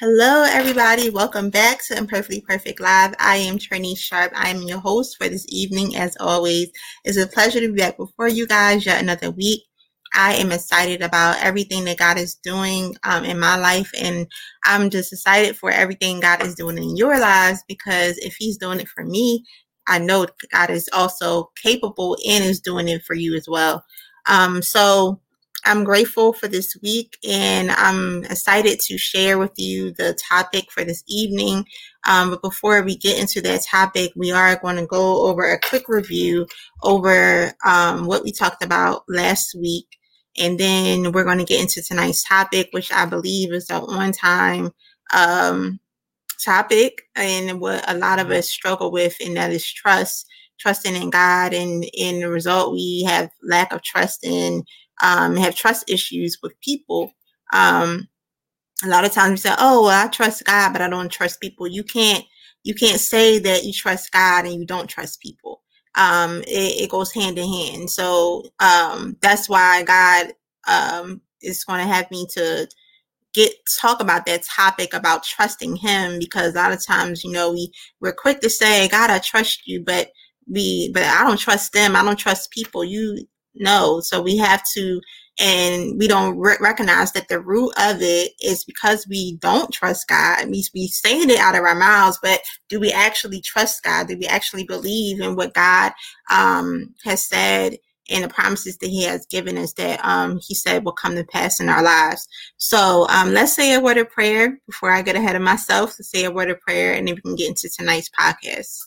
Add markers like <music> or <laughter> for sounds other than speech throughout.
Hello, everybody. Welcome back to Imperfectly Perfect Live. I am Trini Sharp. I am your host for this evening, as always. It's a pleasure to be back before you guys yet another week. I am excited about everything that God is doing um, in my life, and I'm just excited for everything God is doing in your lives because if He's doing it for me, I know God is also capable and is doing it for you as well. Um, so I'm grateful for this week and I'm excited to share with you the topic for this evening. Um, but before we get into that topic, we are going to go over a quick review over um, what we talked about last week. And then we're going to get into tonight's topic, which I believe is the on time um, topic and what a lot of us struggle with, and that is trust, trusting in God. And in the result, we have lack of trust in um, have trust issues with people. Um, a lot of times we say, "Oh, well, I trust God, but I don't trust people." You can't you can't say that you trust God and you don't trust people. Um, it, it, goes hand in hand. So um, that's why God um, is going to have me to get talk about that topic about trusting Him because a lot of times, you know, we we're quick to say, "God, I trust you," but we but I don't trust them. I don't trust people. You no. So we have to, and we don't re- recognize that the root of it is because we don't trust God. We we saying it out of our mouths, but do we actually trust God? Do we actually believe in what God um, has said? and the promises that he has given us that um, he said will come to pass in our lives. So um, let's say a word of prayer before I get ahead of myself to say a word of prayer and then we can get into tonight's podcast.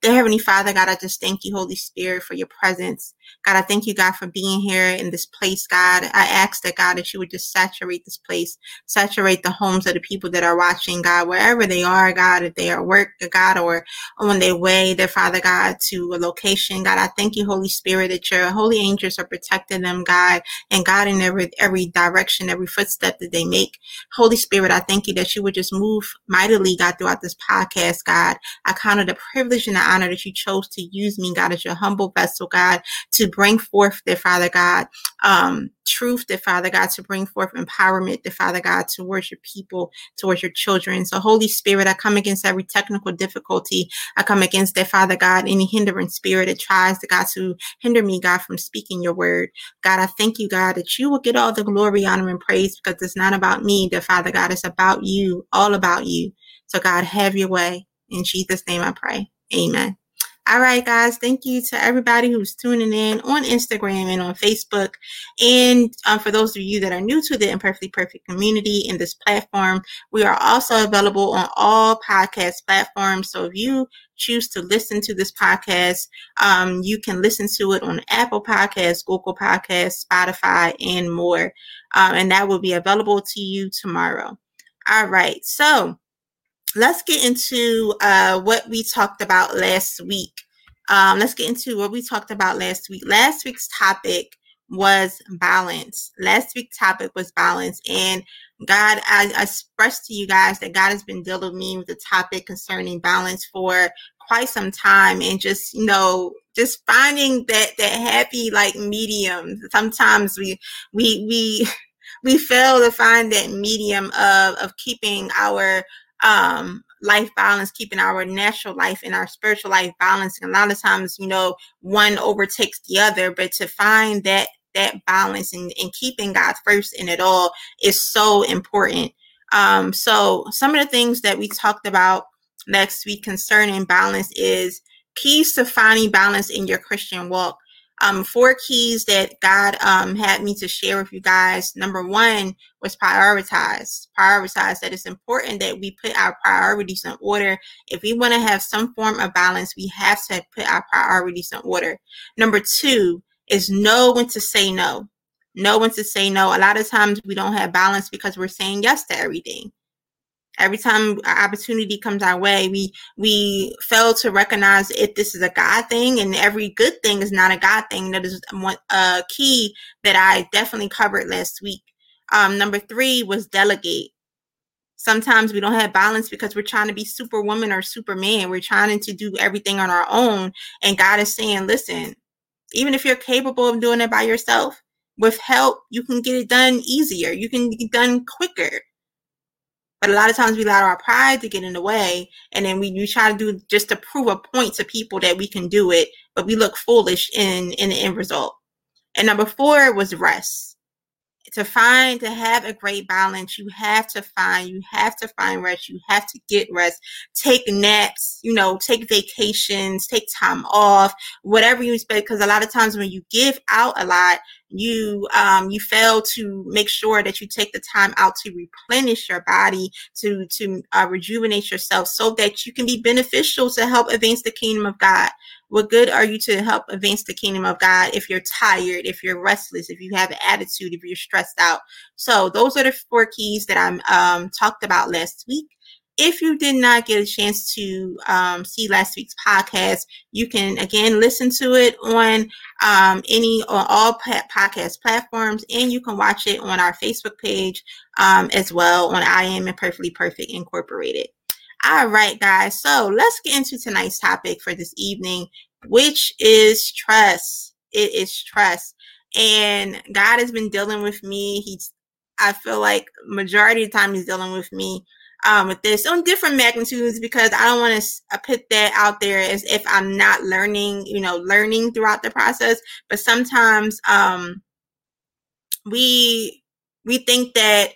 Dear Heavenly Father, God, I just thank you, Holy Spirit, for your presence. God, I thank you, God, for being here in this place, God. I ask that, God, that you would just saturate this place, saturate the homes of the people that are watching, God, wherever they are, God, if they are at work, God, or on their way, their Father, God, to a location. God, I thank you, Holy Spirit, that your holy angels are protecting them, God, and God in every, every direction, every footstep that they make. Holy Spirit, I thank you that you would just move mightily, God, throughout this podcast, God. I count it a privilege and an honor that you chose to use me, God, as your humble vessel, God, to bring forth, dear Father God, um, truth, dear Father God, to bring forth empowerment, dear Father God, towards your people, towards your children. So, Holy Spirit, I come against every technical difficulty. I come against, dear Father God, any hindering spirit that tries, to God, to hinder me, God, from speaking your word. God, I thank you, God, that you will get all the glory, honor, and praise because it's not about me, dear Father God. It's about you, all about you. So, God, have your way. In Jesus' name I pray. Amen. All right, guys. Thank you to everybody who's tuning in on Instagram and on Facebook. And um, for those of you that are new to the Imperfectly Perfect community in this platform, we are also available on all podcast platforms. So if you choose to listen to this podcast, um, you can listen to it on Apple Podcasts, Google Podcasts, Spotify, and more. Um, and that will be available to you tomorrow. All right. So, let's get into uh, what we talked about last week. Um, let's get into what we talked about last week. Last week's topic was balance. Last week's topic was balance. And God, I, I expressed to you guys that God has been dealing with me with the topic concerning balance for quite some time and just, you know, just finding that that happy like medium. Sometimes we we we <laughs> we fail to find that medium of of keeping our um, life balance, keeping our natural life and our spiritual life balanced. And a lot of times, you know, one overtakes the other, but to find that that balance and, and keeping God first in it all is so important. Um, so some of the things that we talked about next week concerning balance is keys to finding balance in your Christian walk um, four keys that God um, had me to share with you guys. Number one was prioritize. Prioritize that it's important that we put our priorities in order. If we want to have some form of balance, we have to put our priorities in order. Number two is know when to say no. Know when to say no. A lot of times we don't have balance because we're saying yes to everything every time opportunity comes our way we we fail to recognize if this is a god thing and every good thing is not a god thing. That is one uh, key that i definitely covered last week. Um, number three was delegate. Sometimes we don't have balance because we're trying to be superwoman or superman. We're trying to do everything on our own and god is saying listen even if you're capable of doing it by yourself with help you can get it done easier. You can get done quicker But a lot of times we allow our pride to get in the way, and then we, we try to do just to prove a point to people that we can do it, but we look foolish in in the end result. And number four was rest to find to have a great balance you have to find you have to find rest you have to get rest take naps you know take vacations take time off whatever you expect because a lot of times when you give out a lot you um, you fail to make sure that you take the time out to replenish your body to to uh, rejuvenate yourself so that you can be beneficial to help advance the kingdom of god. What good are you to help advance the kingdom of god if you're tired if you're restless if you have an attitude if you're stressed out? So those are the four keys that i'm um, talked about last week if you did not get a chance to um, see last week's podcast, you can again listen to it on um, any or all podcast platforms, and you can watch it on our Facebook page um, as well on I Am Imperfectly Perfect Incorporated. All right, guys. So let's get into tonight's topic for this evening, which is trust. It is trust, and God has been dealing with me. He's, I feel like majority of the time he's dealing with me um, with this on different magnitudes because I don't want to put that out there as if I'm not learning, you know, learning throughout the process. But sometimes um, we we think that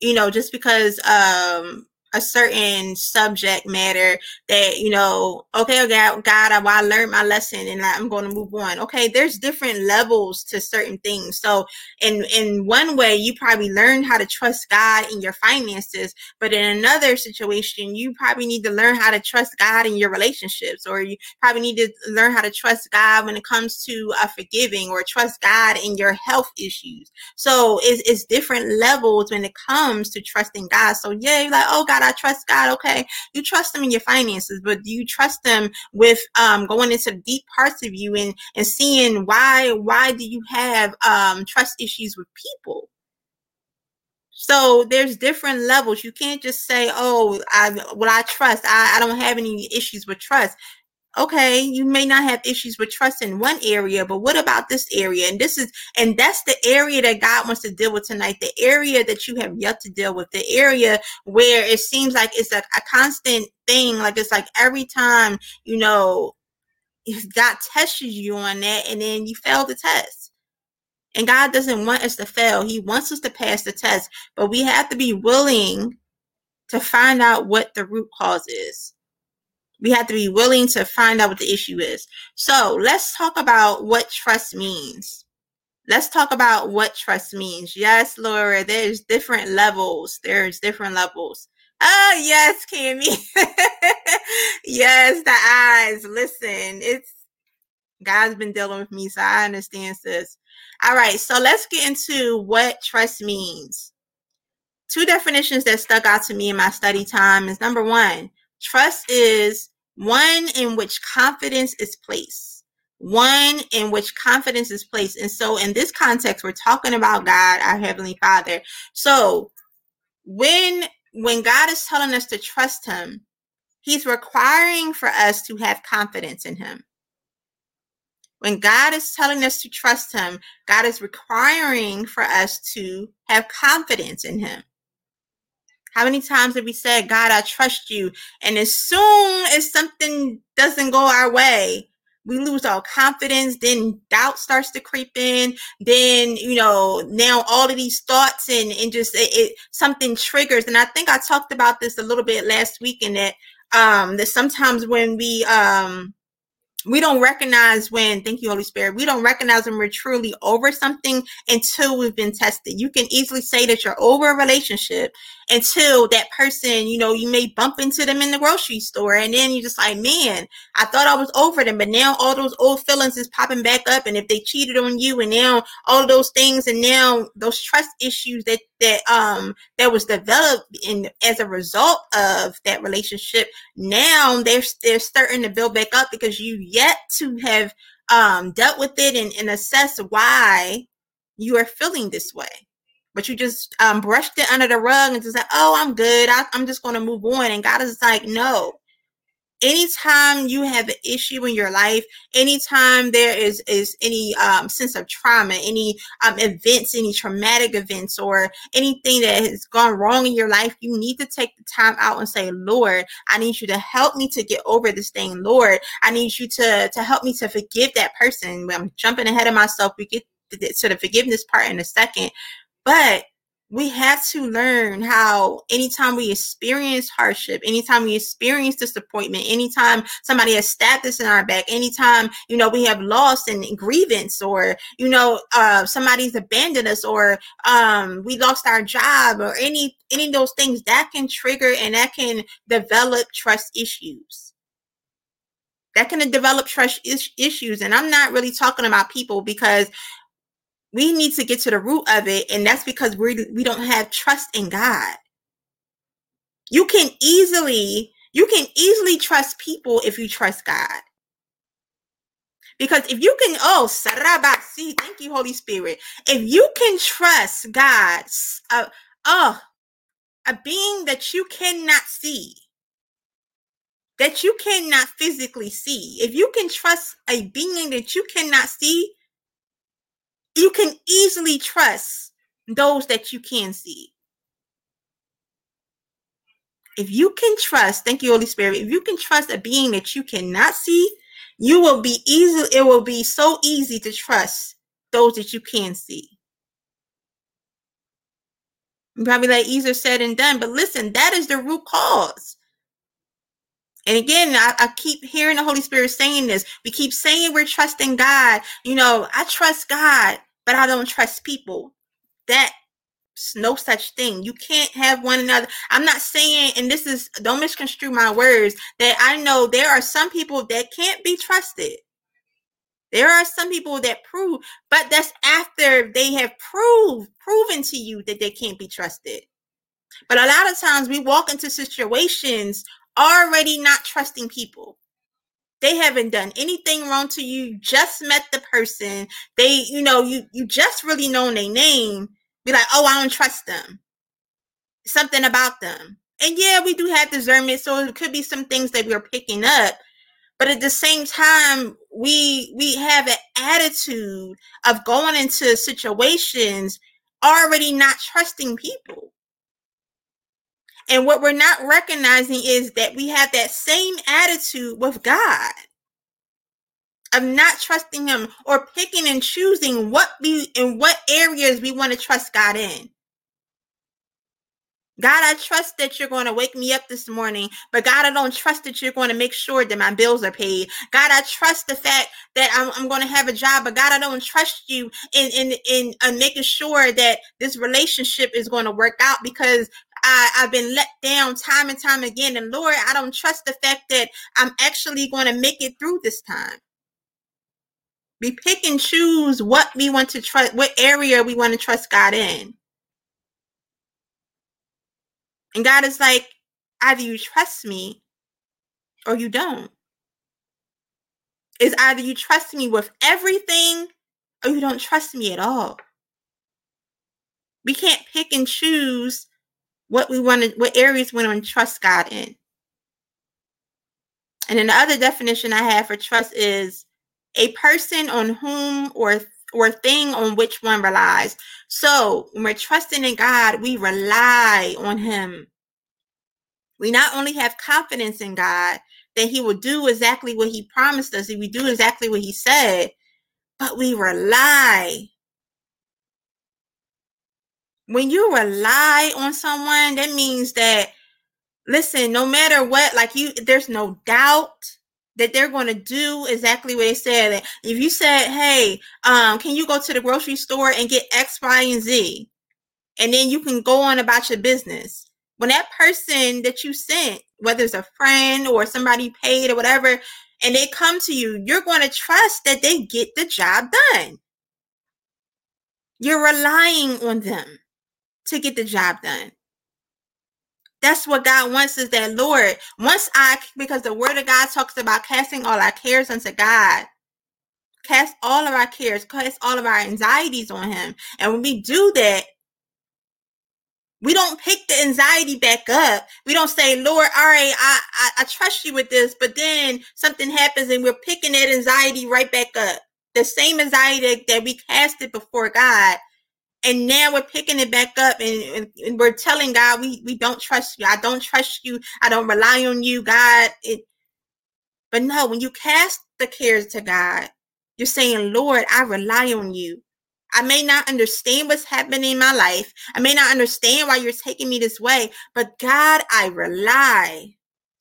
you know just because um, a certain subject matter that you know okay god god I, I learned my lesson and i'm going to move on. Okay there's different levels to certain things. So in in one way you probably learn how to trust god in your finances but in another situation you probably need to learn how to trust god in your relationships or you probably need to learn how to trust god when it comes to uh, forgiving or trust god in your health issues. So it's, it's different levels when it comes to trusting god. So yeah you're like oh god God, I trust God. Okay, you trust Him in your finances, but do you trust Him with um, going into deep parts of you and and seeing why why do you have um, trust issues with people? So there's different levels. You can't just say, "Oh, I well I trust. I, I don't have any issues with trust." Okay you may not have issues with trust in one area but what about this area? And this is and that's the area that god wants to deal with tonight the area that you have yet to deal with the area where it seems like it's a, a constant thing like it's like every time you know god tests you on that and then you fail the test. And god doesn't want us to fail. He wants us to pass the test but we have to be willing to find out what the root cause is we have to be willing to find out what the issue is. So let's talk about what trust means. Let's talk about what trust means. Yes, Laura, there's different levels. There's different levels. Oh, yes, Cami. <laughs> yes, the eyes. Listen, it's God's been dealing with me, so I understand this. All right, so let's get into what trust means. Two definitions that stuck out to me in my study time is number one, trust is one in which confidence is placed. One in which confidence is placed. And so in this context we're talking about god our heavenly father. So when when god is telling us to trust him he's requiring for us to have confidence in him. When god is telling us to trust him god is requiring for us to have confidence in him how many times have we said, God, I trust you? And as soon as something doesn't go our way, we lose all confidence. Then doubt starts to creep in. Then, you know, now all of these thoughts and, and just it, it something triggers. And I think I talked about this a little bit last week in that, um, that sometimes when we, um, we don't recognize when thank you holy spirit we don't recognize when we're truly over something until we've been tested you can easily say that you're over a relationship until that person you know you may bump into them in the grocery store and then you're just like man i thought i was over them but now all those old feelings is popping back up and if they cheated on you and now all those things and now those trust issues that that um that was developed in as a result of that relationship now they're they're starting to build back up because you yet to have um dealt with it and, and assess why you are feeling this way but you just um brushed it under the rug and just said oh i'm good I, i'm just going to move on and god is like no anytime you have an issue in your life, anytime there is is any um, sense of trauma, any um, events, any traumatic events, or anything that has gone wrong in your life, you need to take the time out and say, Lord, I need you to help me to get over this thing. Lord, I need you to to help me to forgive that person. I'm jumping ahead of myself. We get to the forgiveness part in a second, but we have to learn how anytime we experience hardship, anytime we experience disappointment, anytime somebody has stabbed us in our back, anytime, you know, we have lost and grievance or, you know, uh, somebody's abandoned us or um, we lost our job or any, any of those things that can trigger and that can develop trust issues that can develop trust is- issues. And I'm not really talking about people because we need to get to the root of it and that's because we we don't have trust in god. You can easily you can easily trust people if you trust god. Because if you can oh sarabasi thank you holy spirit. If you can trust god uh, oh a being that you cannot see that you cannot physically see if you can trust a being that you cannot see you can easily trust those that you can see. If you can trust, thank you, Holy Spirit, if you can trust a being that you cannot see, you will be easy, it will be so easy to trust those that you can see. Probably like easier said and done, but listen, that is the root cause. And again, I, I, keep hearing the Holy Spirit saying this. We keep saying we're trusting God. You know, I trust God, but I don't trust people. That's no such thing. You can't have one another. I'm not saying, and this is, don't misconstrue my words, that I know there are some people that can't be trusted. There are some people that prove, but that's after they have proved, proven to you that they can't be trusted. But a lot of times we walk into situations already not trusting people. They haven't done anything wrong to you. Just met the person. They, you know, you you just really know their name. Be like, oh, I don't trust them. Something about them. And yeah, we do have discernment, so it could be some things that we're picking up. But at the same time, we we have an attitude of going into situations already not trusting people. And what we're not recognizing is that we have that same attitude with God of not trusting Him or picking and choosing what we in what areas we want to trust God in. God, I trust that you're going to wake me up this morning, but God, I don't trust that you're going to make sure that my bills are paid. God, I trust the fact that I'm, I'm going to have a job, but God, I don't trust you in in in, in making sure that this relationship is going to work out because I, I've been let down time and time again. And Lord, I don't trust the fact that I'm actually going to make it through this time. We pick and choose what we want to trust, what area we want to trust God in. And God is like, either you trust me or you don't. Is either you trust me with everything or you don't trust me at all. We can't pick and choose what we want to, what areas we want to trust God in. And then the other definition I have for trust is a person on whom or or thing on which one relies. So when we're trusting in God, we rely on Him. We not only have confidence in God that He will do exactly what He promised us, He will do exactly what He said, but we rely when you rely on someone, that means that listen, no matter what, like you, there's no doubt that they're going to do exactly what they said. If you said, "Hey, um, can you go to the grocery store and get X, Y, and Z," and then you can go on about your business. When that person that you sent, whether it's a friend or somebody paid or whatever, and they come to you, you're going to trust that they get the job done. You're relying on them to get the job done. That's what God wants is that, Lord, once I, because the word of God talks about casting all our cares unto God, cast all of our cares, cast all of our anxieties on Him. And when we do that, we don't pick the anxiety back up. We don't say, Lord, all right, I, I, I trust you with this, but then something happens and we're picking that anxiety right back up. The same anxiety that, we casted before God. And now we're picking it back up and, and, we're telling God, we, we don't trust you. I don't trust you. I don't rely on you, God. It, but no, when you cast the cares to God, you're saying, Lord, I rely on you. I may not understand what's happening in my life. I may not understand why you're taking me this way, but God, I rely.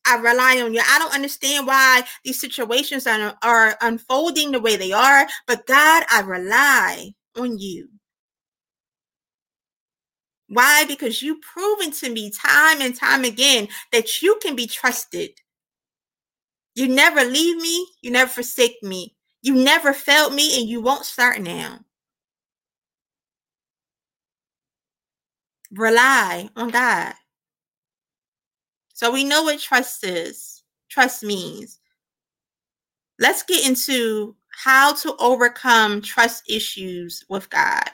I rely on you. I don't understand why these situations are, are unfolding the way they are, but God, I rely on you. Why? Because you've proven to me time and time again that you can be trusted. You never leave me, you never forsake me. You never failed me, and you won't start now. rely on God. So we know what trust is, trust means. Let's get into how to overcome trust issues with God.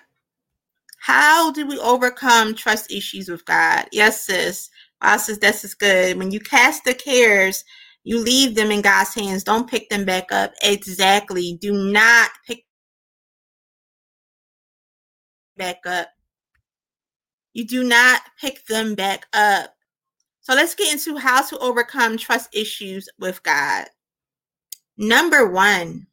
How do we overcome trust issues with God? Yes, sis. Wow, sis, this is good. When you cast the cares, you leave them in God's hands. Don't pick them back up. Exactly. Do not pick back up you do not pick them back up. So let's get into how to overcome trust issues with God. Number one.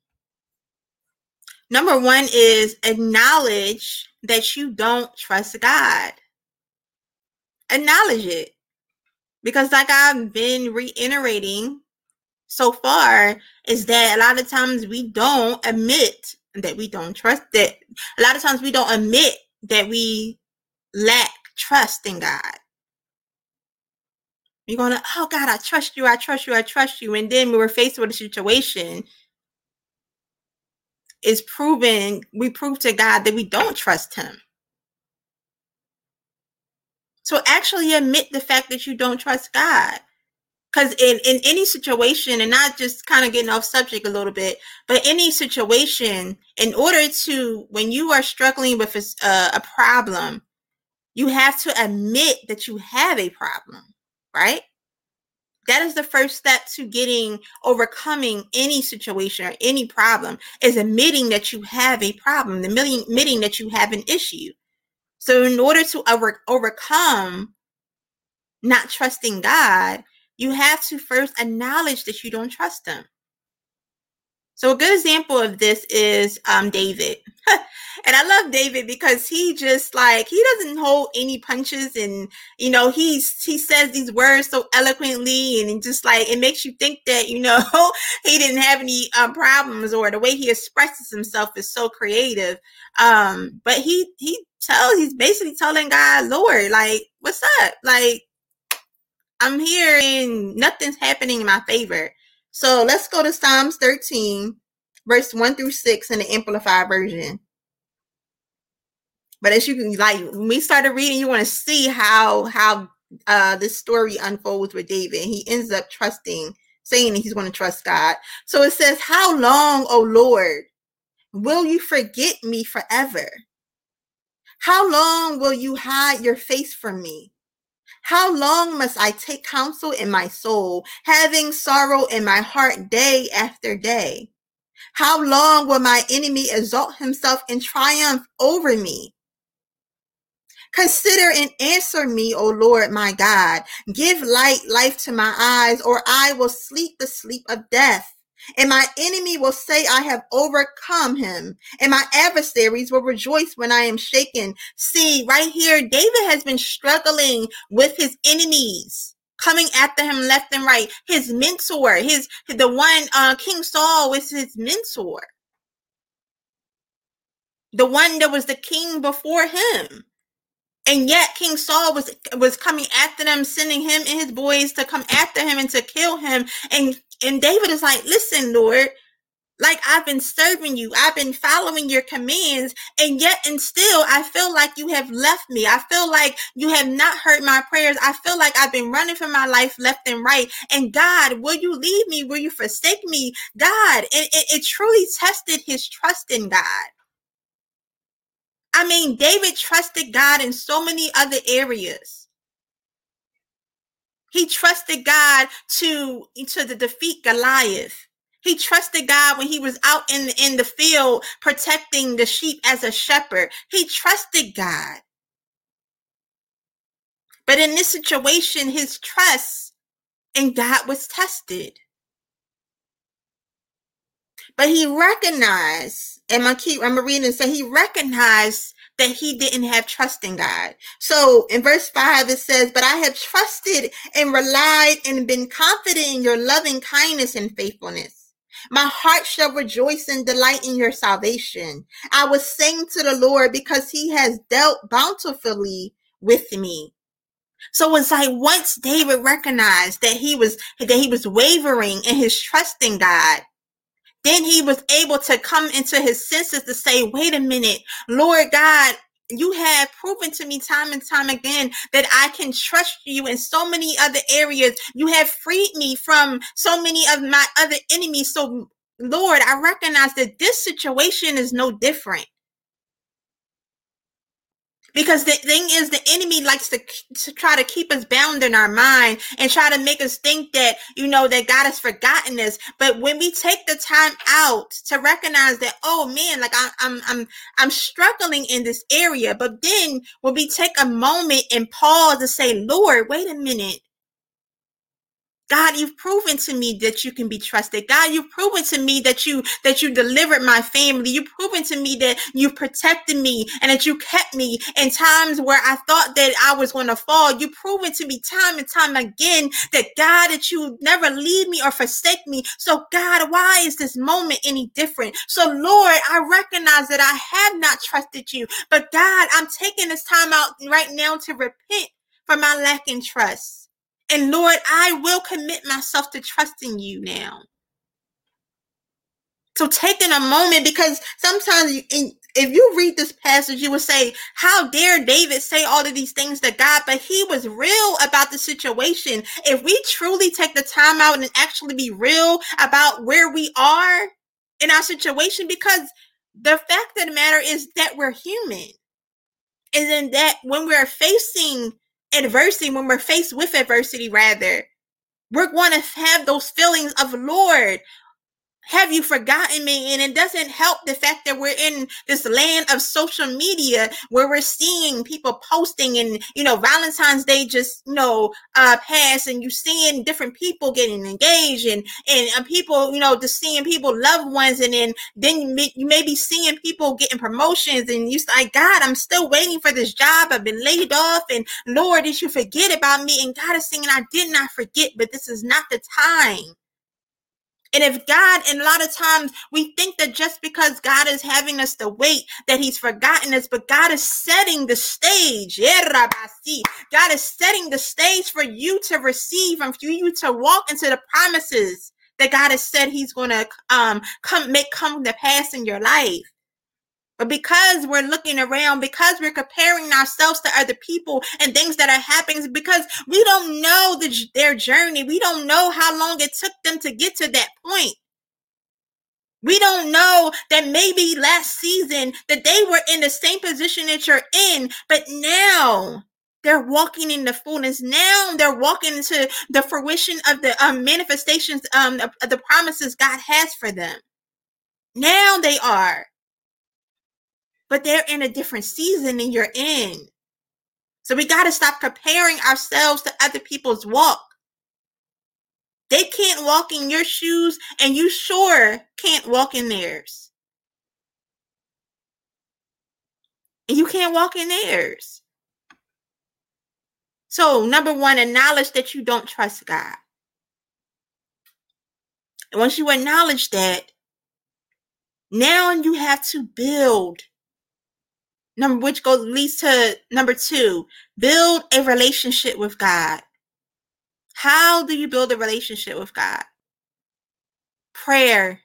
Number one is acknowledge that you don't trust God. Acknowledge it. Because, like I've been reiterating so far, is that a lot of times we don't admit that we don't trust that. A lot of times we don't admit that we lack trust in God. You're to, oh God, I trust you, I trust you, I trust you. And then we were faced with a situation is proving we prove to God that we don't trust him. So actually admit the fact that you don't trust God. Because in, in any situation, and not just kind of getting off subject a little bit, but any situation, in order to, when you are struggling with a, a problem, you have to admit that you have a problem, right? That is the first step to getting overcoming any situation or any problem is admitting that you have a problem, admitting that you have an issue. So, in order to over, overcome not trusting God, you have to first acknowledge that you don't trust Him. So a good example of this is um, David. <laughs> and I love David because he just like he doesn't hold any punches and you know he's he says these words so eloquently and just like it makes you think that you know <laughs> he didn't have any um, problems or the way he expresses himself is so creative. Um, but he he tells he's basically telling God, Lord, like what's up? Like I'm here and nothing's happening in my favor. So let's go to Psalms 13, verse 1 through 6 in the Amplified Version. But as you can like when we started reading, you want to see how how uh this story unfolds with David. He ends up trusting, saying he's going to trust God. So it says, How long, O Lord, will you forget me forever? How long will you hide your face from me? How long must I take counsel in my soul, having sorrow in my heart day after day? How long will my enemy exalt himself in triumph over me? Consider and answer me, O Lord my God. Give light, life to my eyes, or I will sleep the sleep of death. And my enemy will say, I have overcome him. And my adversaries will rejoice when I am shaken. See, right here, David has been struggling with his enemies coming after him left and right. His mentor, his the one uh, King Saul was his mentor. The one that was the king before him. And yet King Saul was was coming after them, sending him and his boys to come after him and to kill him. And and David is like, listen, Lord, like I've been serving you, I've been following your commands, and yet and still I feel like you have left me. I feel like you have not heard my prayers. I feel like I've been running for my life left and right. And God, will you leave me? Will you forsake me? God, it, it, it truly tested his trust in God. I mean, David trusted God in so many other areas. He trusted God to, to defeat Goliath. He trusted God when he was out in the, in the field protecting the sheep as a shepherd. He trusted God. But in this situation, his trust in God was tested. But he recognized, and I keep I'm reading and say he recognized that he didn't have trust in God. So in verse 5, it says, But I have trusted and relied and been confident in your loving kindness and faithfulness. My heart shall rejoice and delight in your salvation. I will sing to the Lord because he has dealt bountifully with me. So it's like once David recognized that he was that he was wavering in his trust in God, then he was able to come into his senses to say, wait a minute, Lord God, you have proven to me time and time again that I can trust you in so many other areas. You have freed me from so many of my other enemies. So, Lord, I recognize that this situation is no different because the thing is the enemy likes to, to try to keep us bound in our mind and try to make us think that you know that god has forgotten us. But when we take the time out to recognize that oh man like I, i'm i'm i'm struggling in this area. But then when we take a moment and pause to say lord wait a minute God, you've proven to me that you can be trusted. God, you've proven to me that you that you delivered my family. You've proven to me that you protected me and that you kept me in times where I thought that I was going to fall. You've proven to me time and time again that God, that you never leave me or forsake me. So God, why is this moment any different? So Lord, I recognize that I have not trusted you, but God, I'm taking this time out right now to repent for my lack in trust. And Lord, I will commit myself to trusting you now. So taking a moment because sometimes you, if you read this passage, you would say, How dare David say all of these things to God? But he was real about the situation. If we truly take the time out and actually be real about where we are in our situation, because the fact of the matter is that we're human. And then that when we're facing adversity, when we're faced with adversity, rather, we're going to have those feelings of, Lord, have you forgotten me? And it doesn't help the fact that we're in this land of social media where we're seeing people posting and, you know, Valentine's Day just, you know, uh, pass and you seeing different people getting engaged and, and uh, people, you know, just seeing people, loved ones. And then, then you may, you may be seeing people getting promotions and you say, God, I'm still waiting for this job. I've been laid off. And Lord, did you forget about me? And God is saying, I did not forget, but this is not the time and if God, and a lot of times we think that just because God is having us to wait, that He's forgotten us, but God is setting the stage. God is setting the stage for you to receive and for you to walk into the promises that God has said He's going to um, come make come to pass in your life. But because we're looking around, because we're comparing ourselves to other people and things that are happening, because we don't know the, their journey, we don't know how long it took them to get to that point. We don't know that maybe last season that they were in the same position that you're in, but now they're walking in the fullness. Now they're walking into the fruition of the um, manifestations, um, of, of the promises God has for them. Now they are but they're in a different season than you're in. So we got to stop comparing ourselves to other people's walk. They can't walk in your shoes, and you sure can't walk in theirs. And you can't walk in theirs. So, number one, acknowledge that you don't trust God. And once you acknowledge that, now you have to build Number which goes leads to number two, build a relationship with God. How do you build a relationship with God? Prayer.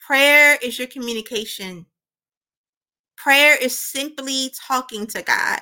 Prayer is your communication. Prayer is simply talking to God.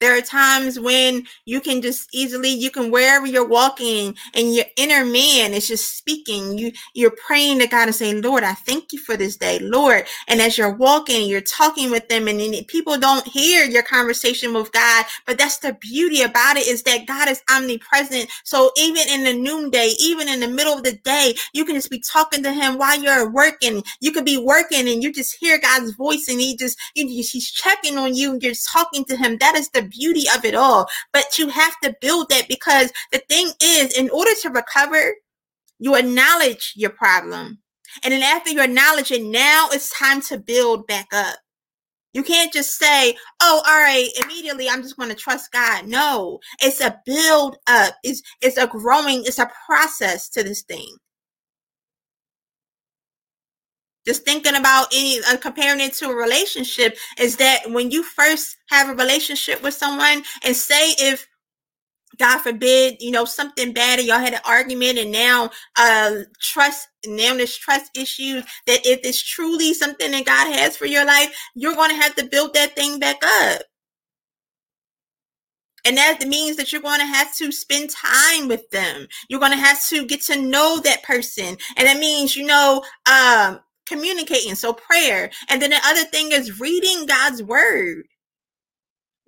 There are times when you can just easily, you can wherever you're walking and your inner man is just speaking. You you're praying to God and saying, Lord, I thank you for this day, Lord. And as you're walking, you're talking with them, and people don't hear your conversation with God. But that's the beauty about it is that God is omnipresent. So even in the noonday, even in the middle of the day, you can just be talking to Him while you're working. You could be working and you just hear God's voice, and He just He's checking on you, and you're talking to Him. That is the beauty of it all. But you have to build that because the thing is, in order to recover, you acknowledge your problem. And then after you acknowledge it, now it's time to build back up. You can't just say, oh, all right, immediately I'm just going to trust God. No, it's a build up. It's, it's a growing, it's a process to this thing. Just thinking about any uh, comparing it to a relationship is that when you first have a relationship with someone and say if God forbid, you know, something bad and y'all had an argument and now uh trust now there's trust issues that if it's truly something that God has for your life, you're gonna have to build that thing back up. And that means that you're going to have to spend time with them. You're going to have to get to know that person. And that means, you know, um, communicating. So prayer. And then the other thing is reading God's word.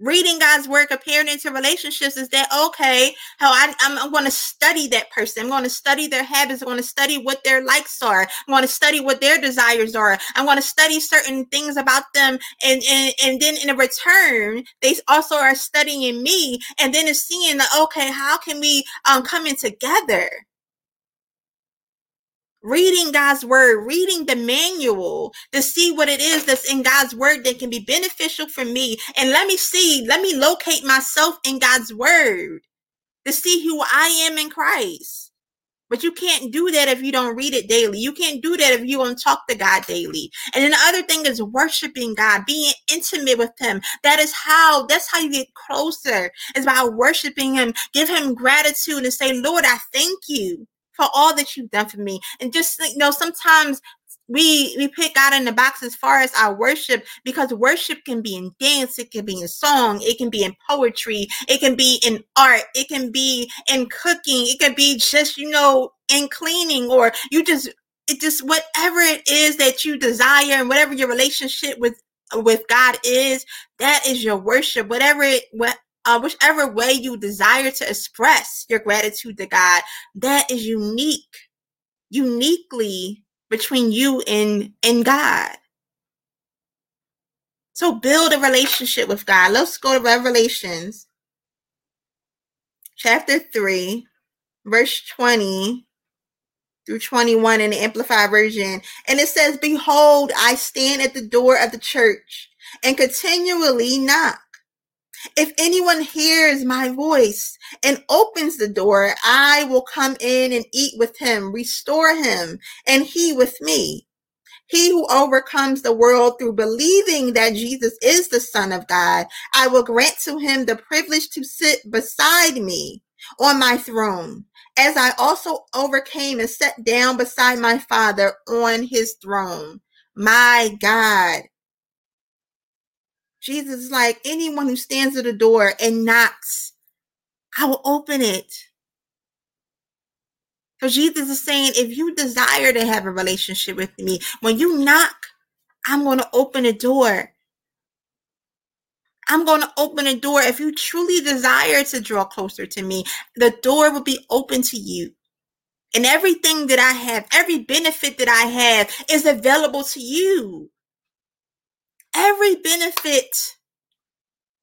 Reading God's word comparing into relationships is that okay? How I, I'm, I'm going to study that person. I'm going to study their habits. I'm going to study what their likes are. I'm going to study what their desires are. I'm going to study certain things about them, and and and then in return, they also are studying me, and then it's seeing that okay, how can we um come in together? Reading God's word, reading the manual to see what it is that's in God's word that can be beneficial for me. And let me see, let me locate myself in God's word to see who I am in Christ. But you can't do that if you don't read it daily. You can't do that if you don't talk to God daily. And then the other thing is worshiping God, being intimate with Him. That is how, that's how you get closer. It's by worshiping Him. Give Him gratitude and say, Lord, I thank you for all that you've done for me. And just you know, sometimes we we pick out in the box as far as our worship because worship can be in dance, it can be in song, it can be in poetry, it can be in art, it can be in cooking, it can be just you know in cleaning, or you just it just whatever it is that you desire and whatever your relationship with with God is, that is your worship. Whatever it what uh, whichever way you desire to express your gratitude to God, that is unique, uniquely between you and, and God. So build a relationship with God. Let's go to Revelations chapter 3, verse 20 through 21 in the Amplified Version. And it says, Behold, I stand at the door of the church and continually knock. If anyone hears my voice and opens the door, I will come in and eat with him, restore him, and he with me. He who overcomes the world through believing that Jesus is the Son of God, I will grant to him the privilege to sit beside me on my throne, as I also overcame and sat down beside my Father on his throne. My God, Jesus is like, anyone who stands at the door and knocks, I will open it. So Jesus is saying, if you desire to have a relationship with me, when you knock, I'm going to open a door. I'm going to open a door. If you truly desire to draw closer to me, the door will be open to you. And everything that I have, every benefit that I have is available to you every benefit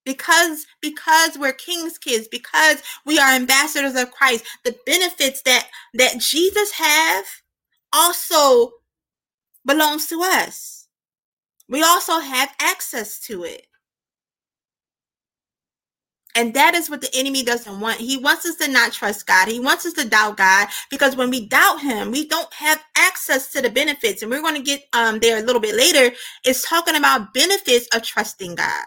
because because we're king's kids because we are ambassadors of christ the benefits that that jesus have also belongs to us. We also have access to it and that is what the enemy doesn't want. He wants us to not trust God. He wants us to doubt God because when we doubt him, we don't have access to the benefits. And we're going to get um, there a little bit later. It's talking about benefits of trusting God.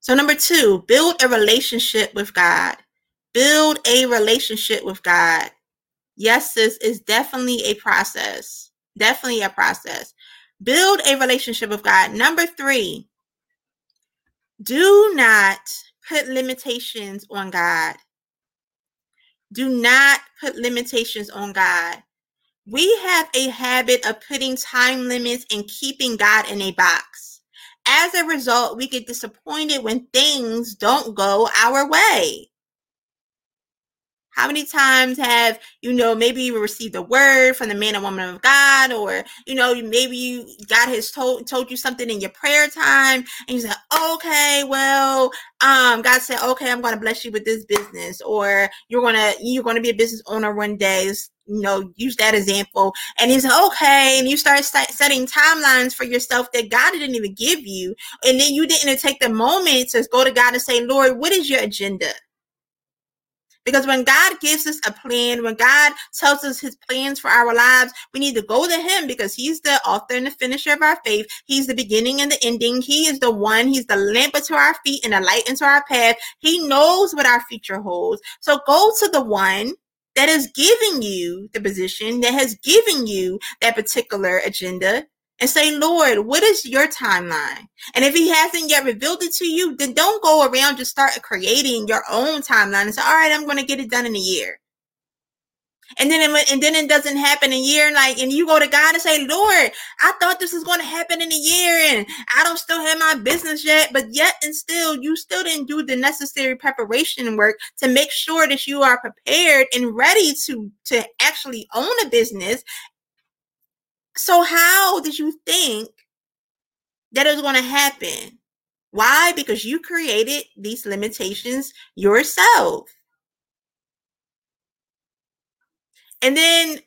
So, number two, build a relationship with God. Build a relationship with God. Yes, this is definitely a process. Definitely a process. Build a relationship with God. Number three, Do not put limitations on God. Do not put limitations on God. We have a habit of putting time limits and keeping God in a box. As a result, we get disappointed when things don't go our way. How many times have you know maybe you received a word from the man and woman of God, or you know maybe you God has told told you something in your prayer time, and you said, okay, well, um, God said, okay, I'm to bless you with this business, or you're gonna you're to be a business owner one day. You know, use that example, and he's okay, and you start setting timelines for yourself that God didn't even give you, and then you didn't take the moment to go to God and say, Lord, what is your agenda? Because when God gives us a plan, when God tells us his plans for our lives, we need to go to him because he's the author and the finisher of our faith. He's the beginning and the ending. He is the one, he's the lamp unto our feet and the light into our path. He knows what our future holds. So go to the one that is giving you the position, that has given you that particular agenda, and say, Lord, what is your timeline? And if he hasn't yet revealed it to you, then don't go around just start creating your own timeline and say, all right, I'm going to get it done in a year. And then, it, and then it doesn't happen in a year, like, and you go to God and say, Lord, I thought this was going to happen in a year, and I don't still have my business yet, but yet and still, you still didn't do the necessary preparation work to make sure that you are prepared and ready to to actually own a business so how did you think that it was going to happen? Why? Because you created these limitations yourself. And then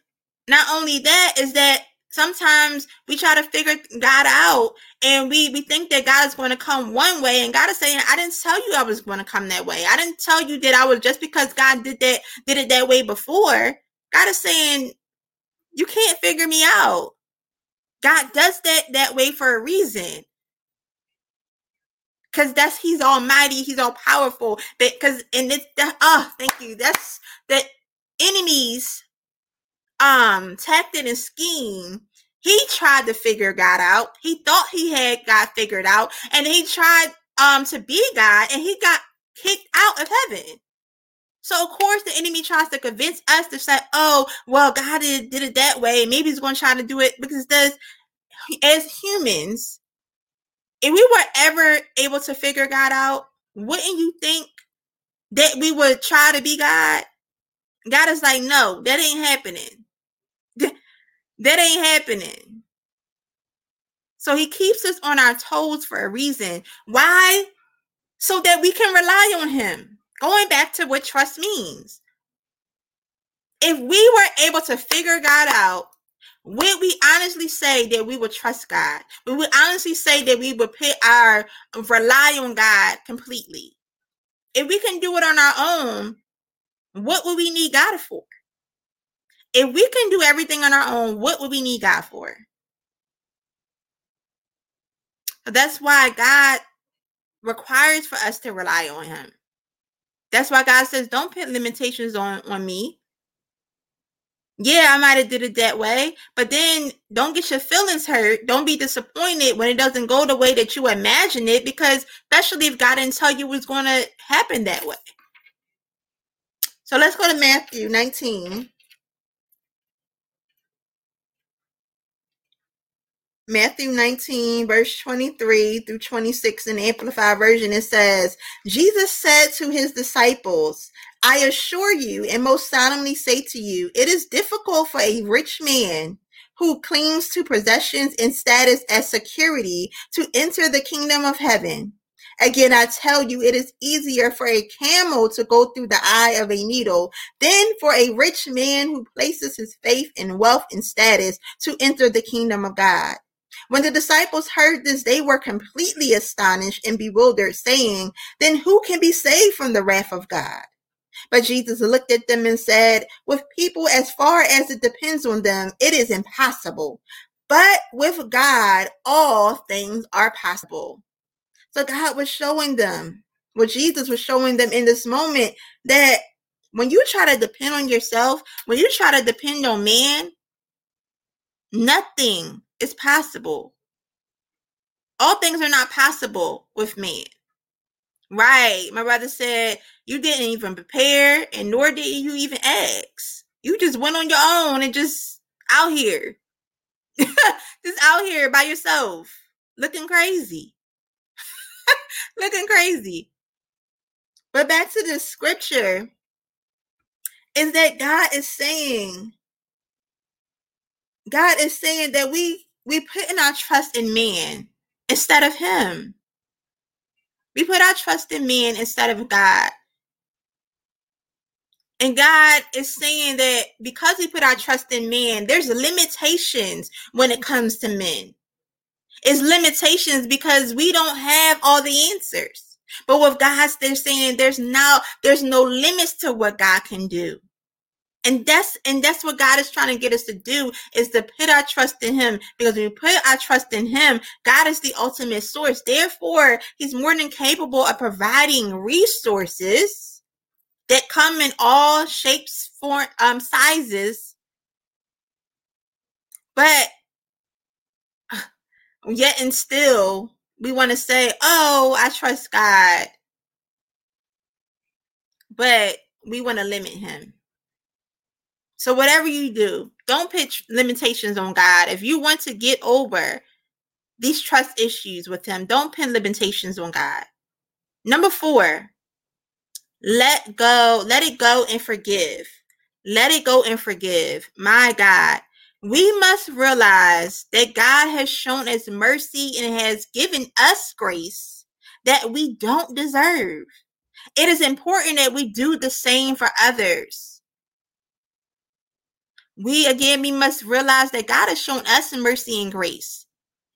not only that is that sometimes we try to figure God out and we we think that God is going to come one way and God is saying I didn't tell you I was going to come that way. I didn't tell you that I was just because God did that did it that way before. God is saying you can't figure me out. God does that that way for a reason. Cause that's he's almighty, he's all powerful. Because and it's the oh, thank you. That's the enemies um tactic and scheme. He tried to figure God out. He thought he had God figured out, and he tried um to be God, and he got kicked out of heaven. So of course the enemy tries to convince us to say, "Oh, well, God did, did it that way. Maybe He's going to try to do it because as humans, if we were ever able to figure God out, wouldn't you think that we would try to be God? God is like, no, that ain't happening. <laughs> that ain't happening. So he keeps us on our toes for a reason. Why? So that we can rely on him. Going back to what trust means. If we were able to figure God out, would we honestly say that we would trust God? Would we honestly say that we would put our um, rely on God completely? If we can do it on our own, what would we need God for? If we can do everything on our own, what would we need God for? That's why God requires for us to rely on Him. That's why God says, don't put limitations on, on me yeah, I might have did it that way, but then don't get your feelings hurt. Don't be disappointed when it doesn't go the way that you imagine it, because especially if God didn't tell you it was going to happen that way. So let's go to Matthew 19. Matthew 19, verse 23 through 26 in the Amplified Version, it says, Jesus said to his disciples, I assure you and most solemnly say to you, it is difficult for a rich man who clings to possessions and status as security to enter the kingdom of heaven. Again, I tell you, it is easier for a camel to go through the eye of a needle than for a rich man who places his faith in wealth and status to enter the kingdom of God. When the disciples heard this, they were completely astonished and bewildered, saying, Then who can be saved from the wrath of God? But Jesus looked at them and said, With people, as far as it depends on them, it is impossible. But with God, all things are possible. So God was showing them, what Jesus was showing them in this moment, that when you try to depend on yourself, when you try to depend on man, nothing is possible. All things are not possible with man. Right. My brother said, You didn't even prepare, and nor did you even ask. You just went on your own and just out here. <laughs> just out here by yourself, looking crazy. <laughs> looking crazy. But back to the scripture is that God is saying, God is saying that we we put in our trust in man instead of him. We put our trust in man instead of God. And God is saying that because we put our trust in man, there's limitations when it comes to men. It's limitations because we don't have all the answers. But with God, they're saying there's now there's no limits to what God can do and that's and that's what god is trying to get us to do is to put our trust in him. Because we put our trust in him god is the ultimate source. Therefore he's more than capable of providing resources that come in all shapes form um sizes. But <sighs> yet and still we want to say oh i trust god. But we want to limit him so whatever you do, don't put limitations on God. If you want to get over these trust issues with him, don't pin limitations on God. Number 4, let go, let it go and forgive. Let it go and forgive. My God, we must realize that God has shown us mercy and has given us grace that we don't deserve. It is important that we do the same for others we again we must realize that God has shown us mercy and grace.